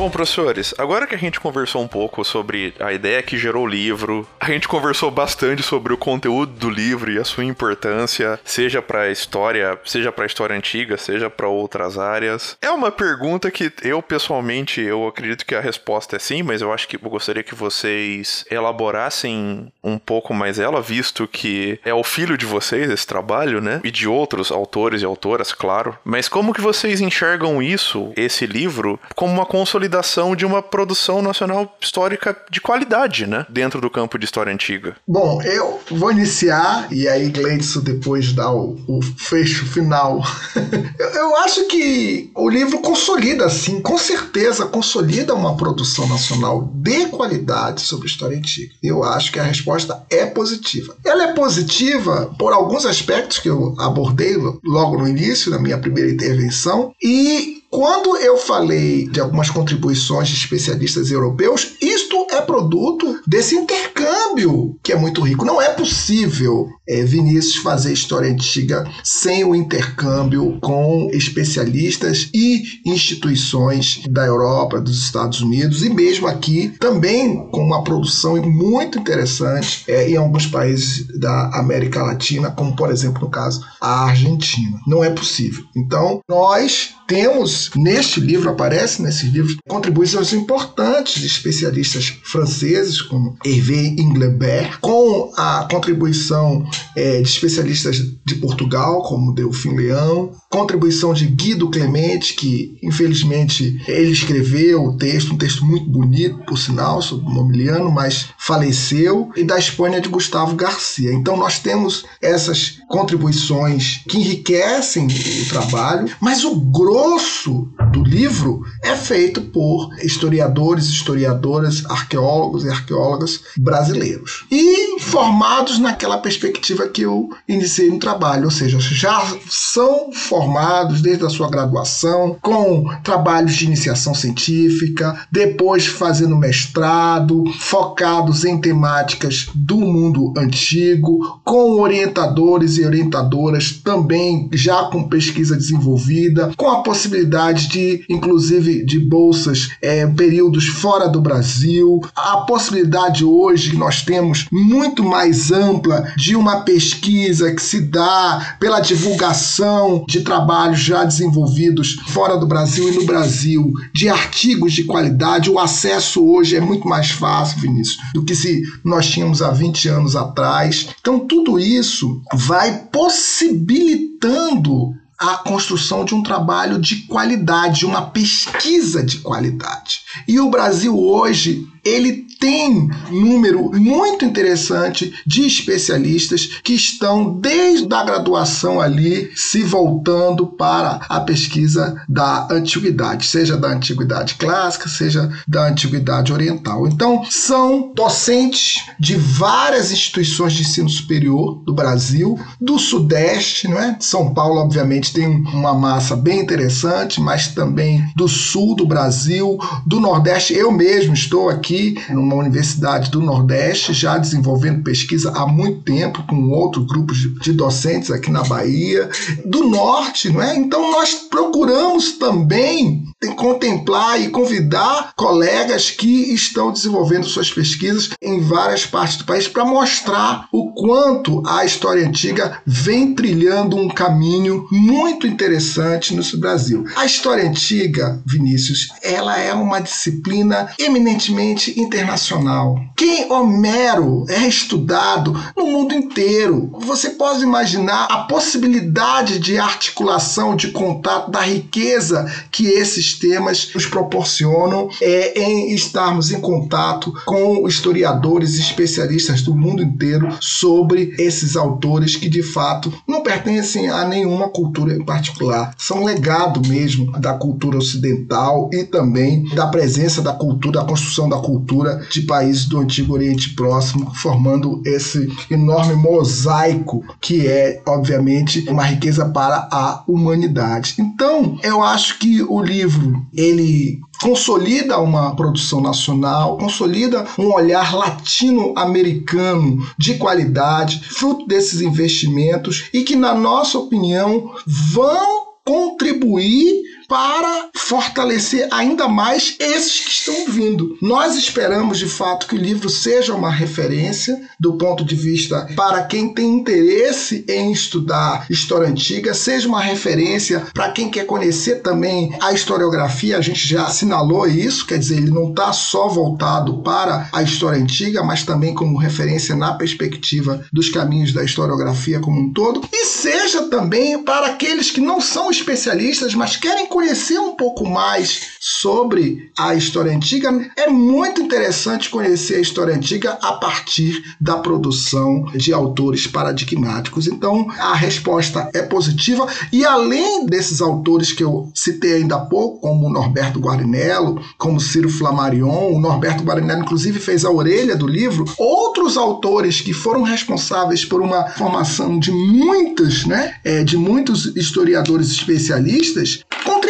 Speaker 1: Bom, professores, agora que a gente conversou um pouco sobre a ideia que gerou o livro, a gente conversou bastante sobre o conteúdo do livro e a sua importância, seja para a história, seja para história antiga, seja para outras áreas. É uma pergunta que eu pessoalmente eu acredito que a resposta é sim, mas eu acho que eu gostaria que vocês elaborassem um pouco mais ela, visto que é o filho de vocês esse trabalho, né? E de outros autores e autoras, claro. Mas como que vocês enxergam isso, esse livro, como uma consolidação consolidação de uma produção nacional histórica de qualidade, né? Dentro do campo de história antiga.
Speaker 2: Bom, eu vou iniciar e aí Gleidson depois dá o, o fecho final. eu, eu acho que o livro consolida, sim, com certeza consolida uma produção nacional de qualidade sobre história antiga. Eu acho que a resposta é positiva. Ela é positiva por alguns aspectos que eu abordei logo no início, na minha primeira intervenção, e quando eu falei de algumas contribuições de especialistas europeus, isto é produto desse intercâmbio que é muito rico. Não é possível, é, Vinícius, fazer história antiga sem o intercâmbio com especialistas e instituições da Europa, dos Estados Unidos e mesmo aqui também com uma produção muito interessante é, em alguns países da América Latina, como por exemplo no caso a Argentina. Não é possível. Então nós temos neste livro, aparece nesses livros, contribuições importantes de especialistas franceses, como Hervé Inglebert, com a contribuição é, de especialistas de Portugal, como Delfim Leão, contribuição de Guido Clemente, que infelizmente ele escreveu o texto, um texto muito bonito, por sinal, sobre o Momiliano, mas faleceu, e da Espanha de Gustavo Garcia. Então nós temos essas contribuições que enriquecem o trabalho, mas o grosso do livro é feito por historiadores, historiadoras, arqueólogos e arqueólogas brasileiros. E formados naquela perspectiva que eu iniciei no trabalho, ou seja, já são formados desde a sua graduação, com trabalhos de iniciação científica, depois fazendo mestrado, focados em temáticas do mundo antigo, com orientadores e orientadoras também já com pesquisa desenvolvida, com a possibilidade de, inclusive, de bolsas é, períodos fora do Brasil, a possibilidade hoje que nós temos muito mais ampla de uma pesquisa que se dá pela divulgação de trabalhos já desenvolvidos fora do Brasil e no Brasil, de artigos de qualidade. O acesso hoje é muito mais fácil, Vinícius, do que se nós tínhamos há 20 anos atrás. Então, tudo isso vai possibilitando a construção de um trabalho de qualidade, uma pesquisa de qualidade. E o Brasil hoje ele tem número muito interessante de especialistas que estão desde a graduação ali se voltando para a pesquisa da antiguidade, seja da antiguidade clássica, seja da antiguidade oriental. Então, são docentes de várias instituições de ensino superior do Brasil, do Sudeste, não é? São Paulo, obviamente, tem uma massa bem interessante, mas também do Sul do Brasil, do Nordeste. Eu mesmo estou aqui numa universidade do Nordeste, já desenvolvendo pesquisa há muito tempo, com outro grupo de docentes aqui na Bahia, do Norte, não é? Então nós procuramos também contemplar e convidar colegas que estão desenvolvendo suas pesquisas em várias partes do país para mostrar o quanto a história antiga vem trilhando um caminho muito interessante no Brasil. A história antiga, Vinícius, ela é uma disciplina eminentemente internacional. Quem Homero é estudado no mundo inteiro. Você pode imaginar a possibilidade de articulação, de contato, da riqueza que esses temas nos proporcionam é, em estarmos em contato com historiadores e especialistas do mundo inteiro sobre esses autores que de fato não pertencem a nenhuma cultura em particular. São legado mesmo da cultura ocidental e também da presença da cultura, da construção da cultura de países do Antigo Oriente Próximo, formando esse enorme mosaico que é, obviamente, uma riqueza para a humanidade. Então, eu acho que o livro ele consolida uma produção nacional, consolida um olhar latino-americano de qualidade, fruto desses investimentos e que, na nossa opinião, vão contribuir para fortalecer ainda mais esses que estão vindo. Nós esperamos de fato que o livro seja uma referência do ponto de vista para quem tem interesse em estudar história antiga, seja uma referência para quem quer conhecer também a historiografia. A gente já assinalou isso, quer dizer, ele não está só voltado para a história antiga, mas também como referência na perspectiva dos caminhos da historiografia como um todo. E seja também para aqueles que não são especialistas, mas querem conhecer um pouco mais sobre a história antiga, é muito interessante conhecer a história antiga a partir da produção de autores paradigmáticos. Então, a resposta é positiva e além desses autores que eu citei ainda há pouco, como Norberto Guarinello, como Ciro Flammarion, o Norberto Guarinello inclusive fez a orelha do livro, outros autores que foram responsáveis por uma formação de muitas, né, é, de muitos historiadores especialistas, contribuíram,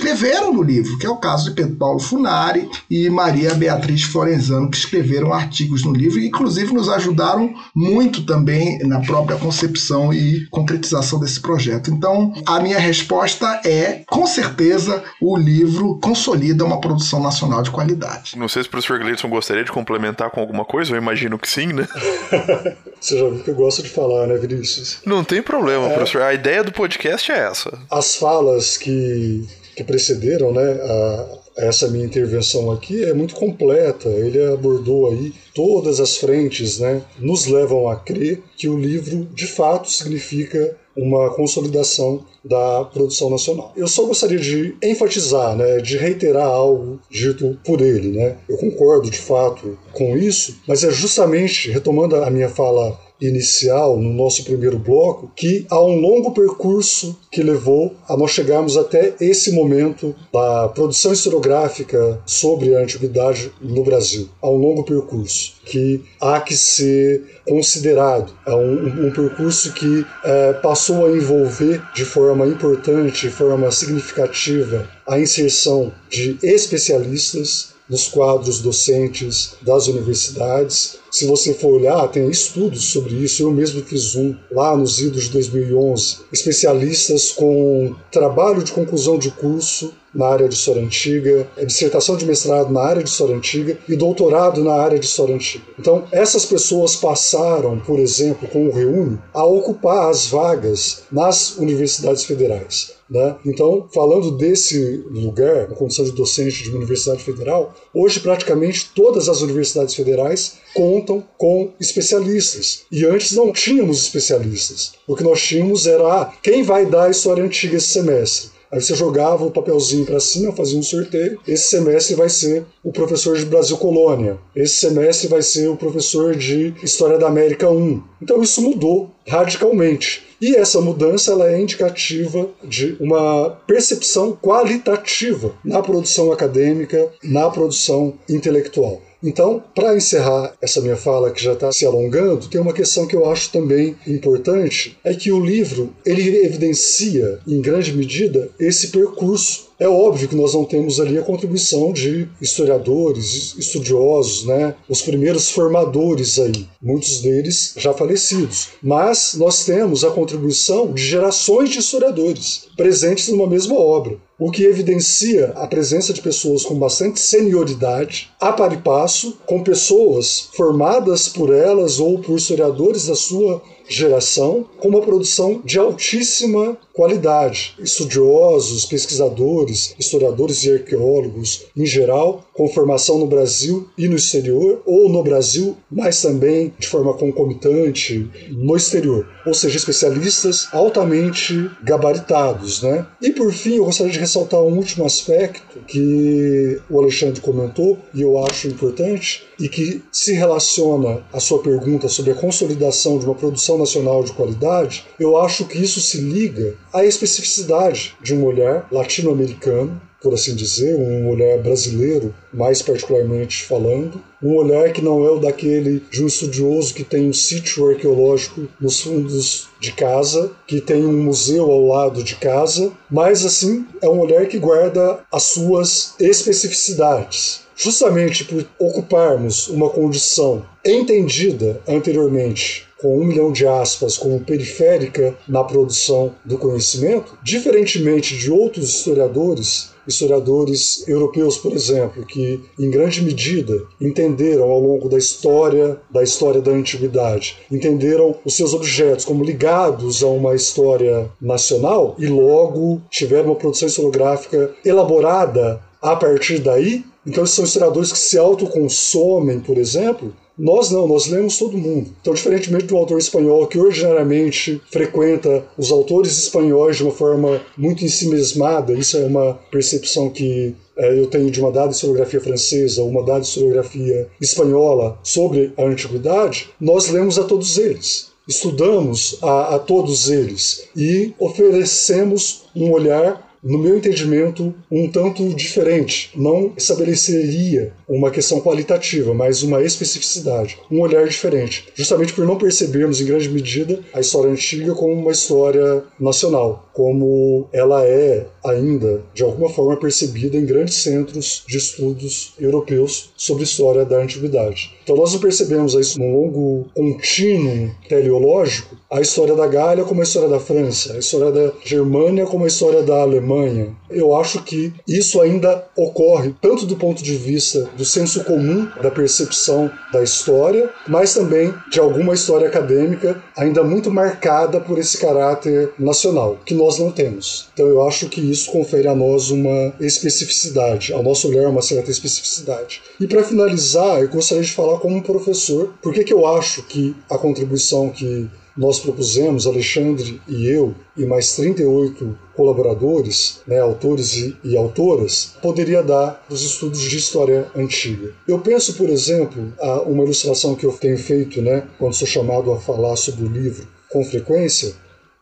Speaker 2: escreveram no livro, que é o caso de Pedro Paulo Funari e Maria Beatriz Florenzano, que escreveram artigos no livro e, inclusive, nos ajudaram muito também na própria concepção e concretização desse projeto. Então, a minha resposta é, com certeza, o livro consolida uma produção nacional de qualidade.
Speaker 1: Não sei se o professor Gleidson gostaria de complementar com alguma coisa, eu imagino que sim, né?
Speaker 3: Você já viu que eu gosto de falar, né, Vinícius?
Speaker 1: Não tem problema, é... professor. A ideia do podcast é essa.
Speaker 3: As falas que, que precederam, né, a, essa minha intervenção aqui é muito completa. Ele abordou aí todas as frentes, né? Nos levam a crer que o livro de fato significa uma consolidação da produção nacional. Eu só gostaria de enfatizar, né, de reiterar algo dito por ele, né? Eu concordo de fato com isso, mas é justamente retomando a minha fala inicial, no nosso primeiro bloco, que há um longo percurso que levou a nós chegarmos até esse momento da produção historiográfica sobre a antiguidade no Brasil. Há um longo percurso que há que ser considerado. É um, um percurso que é, passou a envolver de forma importante, de forma significativa, a inserção de especialistas nos quadros docentes das universidades. Se você for olhar, tem estudos sobre isso. Eu mesmo fiz um lá nos idos de 2011. Especialistas com trabalho de conclusão de curso na área de história antiga, dissertação de mestrado na área de história antiga e doutorado na área de história antiga. Então, essas pessoas passaram, por exemplo, com o Reúne, a ocupar as vagas nas universidades federais. Né? Então, falando desse lugar, na condição de docente de uma universidade federal, hoje praticamente todas as universidades federais contam com especialistas. E antes não tínhamos especialistas. O que nós tínhamos era ah, quem vai dar a história antiga esse semestre? Aí você jogava o papelzinho para cima, fazia um sorteio. Esse semestre vai ser o professor de Brasil Colônia. Esse semestre vai ser o professor de História da América 1. Então isso mudou radicalmente. E essa mudança ela é indicativa de uma percepção qualitativa na produção acadêmica, na produção intelectual. Então, para encerrar essa minha fala que já está se alongando, tem uma questão que eu acho também importante, é que o livro ele evidencia em grande medida esse percurso é óbvio que nós não temos ali a contribuição de historiadores, estudiosos, né? Os primeiros formadores aí, muitos deles já falecidos. Mas nós temos a contribuição de gerações de historiadores presentes numa mesma obra o que evidencia a presença de pessoas com bastante senioridade, a par e passo, com pessoas formadas por elas ou por historiadores da sua geração, com uma produção de altíssima qualidade. Estudiosos, pesquisadores, historiadores e arqueólogos em geral, com formação no Brasil e no exterior, ou no Brasil, mas também de forma concomitante no exterior. Ou seja, especialistas altamente gabaritados. Né? E por fim, eu gostaria de ressaltar um último aspecto que o Alexandre comentou e eu acho importante e que se relaciona à sua pergunta sobre a consolidação de uma produção nacional de qualidade, eu acho que isso se liga à especificidade de um olhar latino-americano por assim dizer, um olhar brasileiro, mais particularmente falando, um olhar que não é o daquele de um estudioso que tem um sítio arqueológico nos fundos de casa, que tem um museu ao lado de casa, mas assim é um olhar que guarda as suas especificidades. Justamente por ocuparmos uma condição entendida anteriormente com um milhão de aspas, como periférica na produção do conhecimento, diferentemente de outros historiadores historiadores europeus, por exemplo, que em grande medida entenderam ao longo da história, da história da antiguidade, entenderam os seus objetos como ligados a uma história nacional e logo tiveram uma produção historiográfica elaborada a partir daí. Então, são historiadores que se autoconsomem, por exemplo, nós não, nós lemos todo mundo. Então, diferentemente do autor espanhol, que ordinariamente frequenta os autores espanhóis de uma forma muito ensimesmada, isso é uma percepção que é, eu tenho de uma dada historiografia francesa, uma dada historiografia espanhola sobre a antiguidade, nós lemos a todos eles estudamos a, a, todos eles e oferecemos um olhar no meu entendimento, um tanto diferente. Não estabeleceria uma questão qualitativa, mas uma especificidade, um olhar diferente, justamente por não percebermos, em grande medida, a história antiga como uma história nacional, como ela é ainda, de alguma forma, percebida em grandes centros de estudos europeus sobre história da antiguidade. Então, nós percebemos isso num longo contínuo teleológico a história da Gália como a história da França, a história da Germânia como a história da Alemanha. Eu acho que isso ainda ocorre tanto do ponto de vista do senso comum da percepção da história, mas também de alguma história acadêmica ainda muito marcada por esse caráter nacional, que nós não temos. Então eu acho que isso confere a nós uma especificidade, ao nosso olhar uma certa especificidade. E para finalizar, eu gostaria de falar como professor, por que eu acho que a contribuição que nós propusemos, Alexandre e eu, e mais 38 colaboradores, né, autores e, e autoras, poderia dar os estudos de história antiga. Eu penso, por exemplo, a uma ilustração que eu tenho feito né, quando sou chamado a falar sobre o livro com frequência.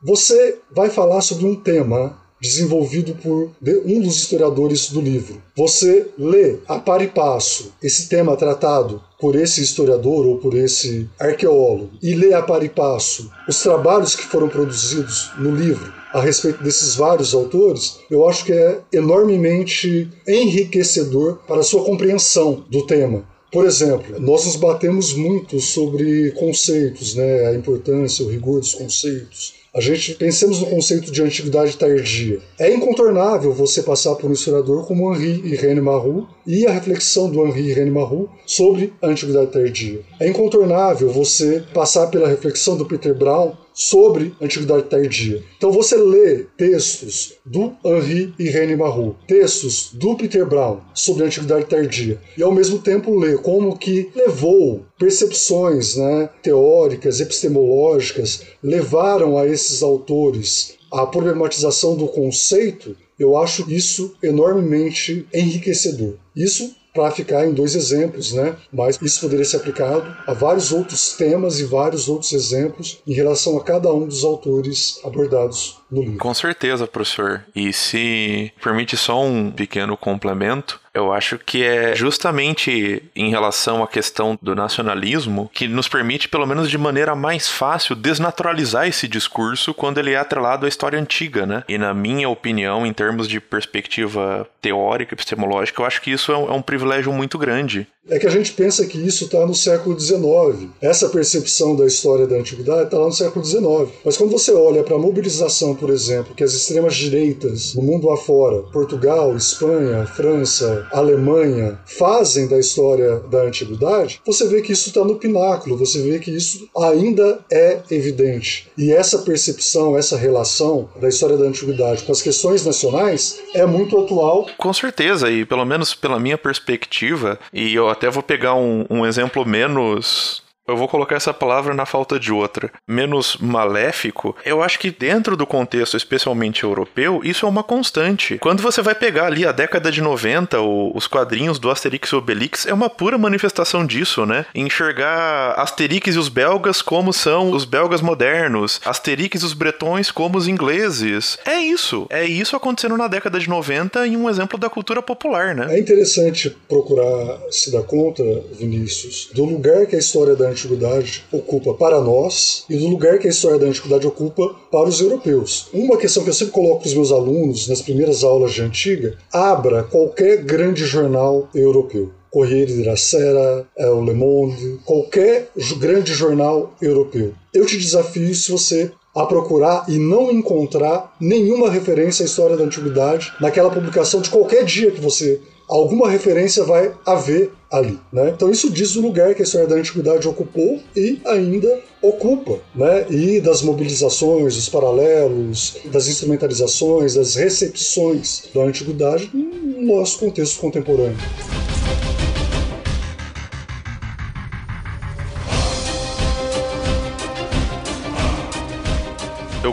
Speaker 3: Você vai falar sobre um tema desenvolvido por um dos historiadores do livro. Você lê a par e passo esse tema tratado por esse historiador ou por esse arqueólogo e lê a par e passo os trabalhos que foram produzidos no livro a respeito desses vários autores, eu acho que é enormemente enriquecedor para a sua compreensão do tema. Por exemplo, nós nos batemos muito sobre conceitos, né, a importância, o rigor dos conceitos, a gente pensemos no conceito de antiguidade tardia. É incontornável você passar por um historiador como Henri Irene Marrou e a reflexão do Henri Irene Marrou sobre a antiguidade tardia. É incontornável você passar pela reflexão do Peter Brown sobre a Antiguidade Tardia. Então você lê textos do Henri Irene Marrou, textos do Peter Brown sobre a Antiguidade Tardia, e ao mesmo tempo lê como que levou percepções né, teóricas, epistemológicas, levaram a esses autores a problematização do conceito, eu acho isso enormemente enriquecedor. Isso para ficar em dois exemplos, né? Mas isso poderia ser aplicado a vários outros temas e vários outros exemplos em relação a cada um dos autores abordados no livro.
Speaker 1: Com certeza, professor. E se permite só um pequeno complemento, eu acho que é justamente em relação à questão do nacionalismo que nos permite, pelo menos de maneira mais fácil, desnaturalizar esse discurso quando ele é atrelado à história antiga, né? E na minha opinião, em termos de perspectiva teórica, epistemológica, eu acho que isso é um, é um privilégio muito grande.
Speaker 3: É que a gente pensa que isso está no século XIX. Essa percepção da história da antiguidade está lá no século XIX. Mas quando você olha para a mobilização, por exemplo, que as extremas direitas no mundo afora, Portugal, Espanha, França, Alemanha, fazem da história da antiguidade, você vê que isso está no pináculo, você vê que isso ainda é evidente. E essa percepção, essa relação da história da antiguidade com as questões nacionais é muito atual.
Speaker 1: Com certeza, e pelo menos pela minha perspectiva, e eu até vou pegar um, um exemplo menos eu vou colocar essa palavra na falta de outra, menos maléfico, eu acho que dentro do contexto, especialmente europeu, isso é uma constante. Quando você vai pegar ali a década de 90, o, os quadrinhos do Asterix e Obelix, é uma pura manifestação disso, né? Enxergar Asterix e os belgas como são os belgas modernos, Asterix e os bretões como os ingleses. É isso. É isso acontecendo na década de 90 em um exemplo da cultura popular, né?
Speaker 3: É interessante procurar se dar conta, Vinícius, do lugar que a história da antiguidade ocupa para nós e do lugar que a história da antiguidade ocupa para os europeus. Uma questão que eu sempre coloco para os meus alunos nas primeiras aulas de antiga: abra qualquer grande jornal europeu Corriere della Sera, o Le Monde, qualquer grande jornal europeu. Eu te desafio se você a procurar e não encontrar nenhuma referência à história da antiguidade naquela publicação de qualquer dia que você alguma referência vai haver ali. Né? Então isso diz o lugar que a história da antiguidade ocupou e ainda ocupa, né? E das mobilizações, dos paralelos, das instrumentalizações, das recepções da antiguidade no nosso contexto contemporâneo.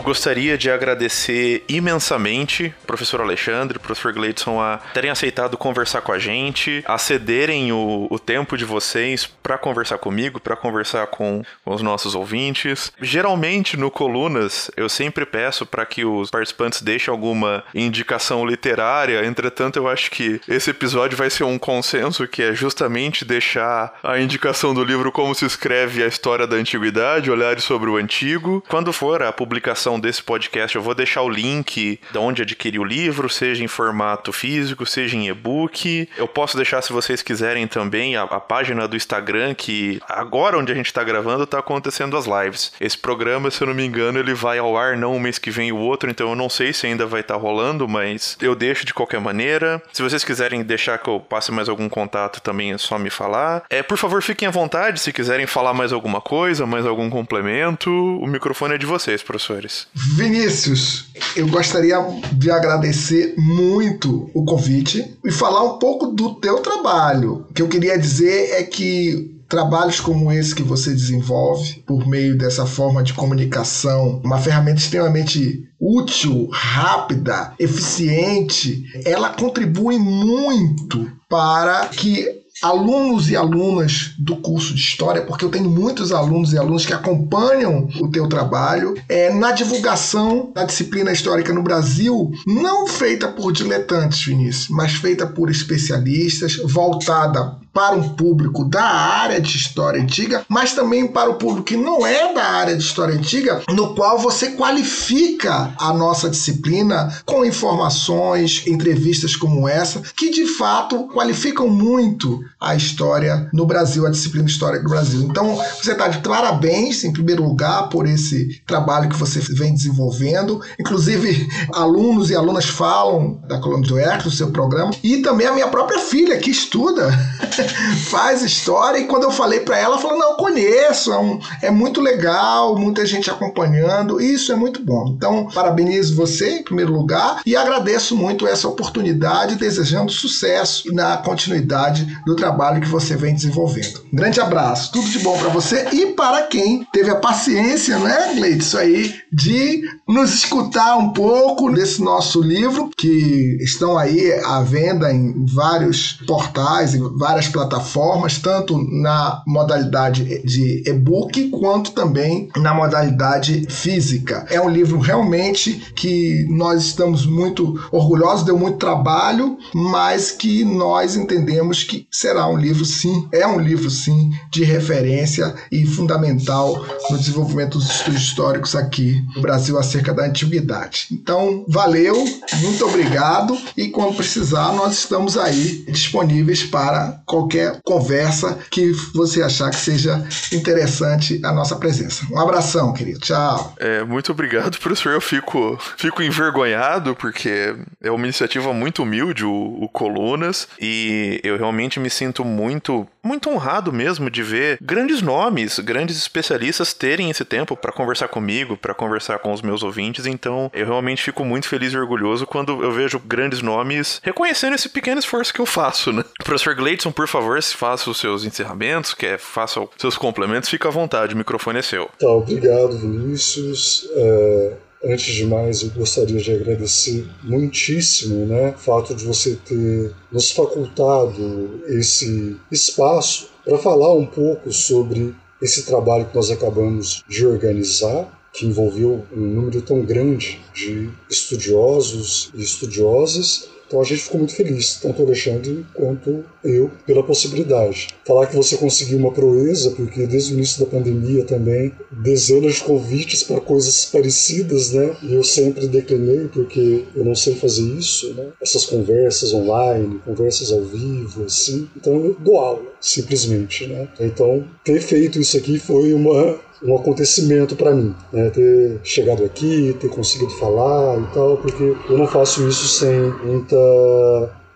Speaker 1: Gostaria de agradecer imensamente professor Alexandre, professor Gleidson, a terem aceitado conversar com a gente, a cederem o, o tempo de vocês para conversar comigo, para conversar com, com, os nossos ouvintes. Geralmente no Colunas, eu sempre peço para que os participantes deixem alguma indicação literária, entretanto, eu acho que esse episódio vai ser um consenso que é justamente deixar a indicação do livro Como se escreve a história da antiguidade, olhares sobre o antigo. Quando for a publicação descrição desse podcast eu vou deixar o link de onde adquirir o livro, seja em formato físico, seja em e-book. Eu posso deixar, se vocês quiserem, também a, a página do Instagram, que agora onde a gente está gravando está acontecendo as lives. Esse programa, se eu não me engano, ele vai ao ar não um mês que vem o outro, então eu não sei se ainda vai estar tá rolando, mas eu deixo de qualquer maneira. Se vocês quiserem deixar que eu passe mais algum contato, também é só me falar. É, por favor, fiquem à vontade se quiserem falar mais alguma coisa, mais algum complemento. O microfone é de vocês, professores.
Speaker 2: Vinícius, eu gostaria de agradecer muito o convite e falar um pouco do teu trabalho. O que eu queria dizer é que trabalhos como esse que você desenvolve por meio dessa forma de comunicação, uma ferramenta extremamente útil, rápida, eficiente, ela contribui muito para que alunos e alunas do curso de História, porque eu tenho muitos alunos e alunas que acompanham o teu trabalho, é, na divulgação da disciplina histórica no Brasil, não feita por diletantes, Vinícius, mas feita por especialistas, voltada para um público da área de história antiga, mas também para o público que não é da área de história antiga, no qual você qualifica a nossa disciplina com informações, entrevistas como essa, que de fato qualificam muito a história no Brasil, a disciplina histórica do Brasil. Então, você está de parabéns, em primeiro lugar, por esse trabalho que você vem desenvolvendo. Inclusive, alunos e alunas falam da Colônia do Hércules, do seu programa, e também a minha própria filha, que estuda faz história. E quando eu falei para ela, ela falou: Não, conheço, é, um, é muito legal, muita gente acompanhando, isso é muito bom. Então, parabenizo você em primeiro lugar e agradeço muito essa oportunidade, desejando sucesso na continuidade do trabalho que você vem desenvolvendo. Um grande abraço, tudo de bom para você e para quem teve a paciência, né, Gleide, isso aí, de nos escutar um pouco desse nosso livro, que estão aí à venda em vários portais, em várias plataformas, tanto na modalidade de e-book quanto também na modalidade física. É um livro realmente que nós estamos muito orgulhosos, deu muito trabalho, mas que nós entendemos que será um livro sim, é um livro sim de referência e fundamental no desenvolvimento dos estudos históricos aqui no Brasil acerca da antiguidade. Então, valeu, muito obrigado e quando precisar nós estamos aí disponíveis para qualquer conversa que você achar que seja interessante a nossa presença. Um abração, querido. Tchau.
Speaker 1: É, muito obrigado, professor. Eu fico, fico envergonhado porque é uma iniciativa muito humilde, o, o Colunas, e eu realmente me sinto muito, muito honrado mesmo de ver grandes nomes, grandes especialistas terem esse tempo para conversar comigo, para conversar com os meus ouvintes. Então, eu realmente fico muito feliz e orgulhoso quando eu vejo grandes nomes reconhecendo esse pequeno esforço que eu faço, né? Professor Gleidson, por favor, se faça os seus encerramentos, quer faça os seus complementos, fica à vontade, o microfone é seu.
Speaker 3: Tá, obrigado, Vinícius. É, Antes de mais, eu gostaria de agradecer muitíssimo né, o fato de você ter nos facultado esse espaço para falar um pouco sobre esse trabalho que nós acabamos de organizar, que envolveu um número tão grande de estudiosos e estudiosas Então a gente ficou muito feliz, tanto o Alexandre quanto eu, pela possibilidade. Falar que você conseguiu uma proeza, porque desde o início da pandemia também, dezenas de convites para coisas parecidas, né? E eu sempre declinei, porque eu não sei fazer isso, né? Essas conversas online, conversas ao vivo, assim. Então eu dou aula, simplesmente, né? Então ter feito isso aqui foi uma um acontecimento para mim, né? ter chegado aqui, ter conseguido falar e tal, porque eu não faço isso sem muita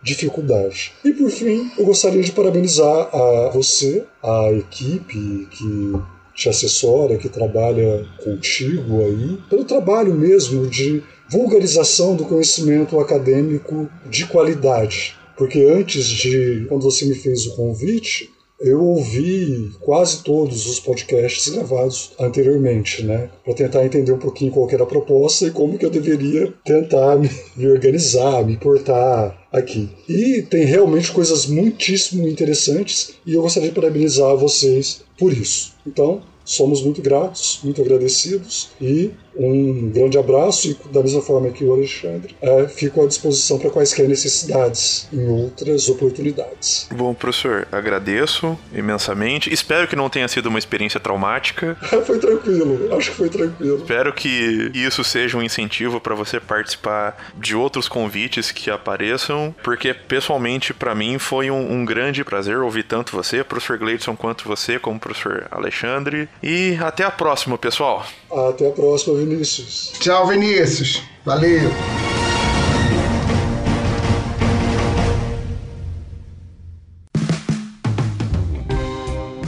Speaker 3: dificuldade. E por fim, eu gostaria de parabenizar a você, a equipe que te assessora, que trabalha contigo aí, pelo trabalho mesmo de vulgarização do conhecimento acadêmico de qualidade. Porque antes de, quando você me fez o convite, eu ouvi quase todos os podcasts gravados anteriormente, né? Para tentar entender um pouquinho qual era a proposta e como que eu deveria tentar me, me organizar, me portar aqui. E tem realmente coisas muitíssimo interessantes e eu gostaria de parabenizar vocês por isso. Então, somos muito gratos, muito agradecidos e um grande abraço e da mesma forma que o Alexandre, é, fico à disposição para quaisquer necessidades em outras oportunidades.
Speaker 1: Bom, professor, agradeço imensamente. Espero que não tenha sido uma experiência traumática.
Speaker 3: foi tranquilo, acho que foi tranquilo.
Speaker 1: Espero que isso seja um incentivo para você participar de outros convites que apareçam, porque pessoalmente para mim foi um, um, grande prazer ouvir tanto você, professor Gleidson, quanto você, como professor Alexandre. E até a próxima, pessoal.
Speaker 3: Até a próxima, Vinícius.
Speaker 2: Tchau, Vinícius. Valeu.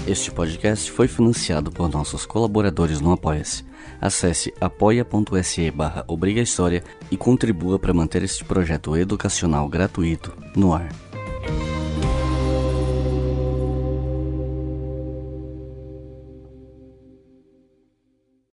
Speaker 4: Este podcast foi financiado por nossos colaboradores no Apoia-se. Acesse apoia.se barra e contribua para manter este projeto educacional gratuito no ar.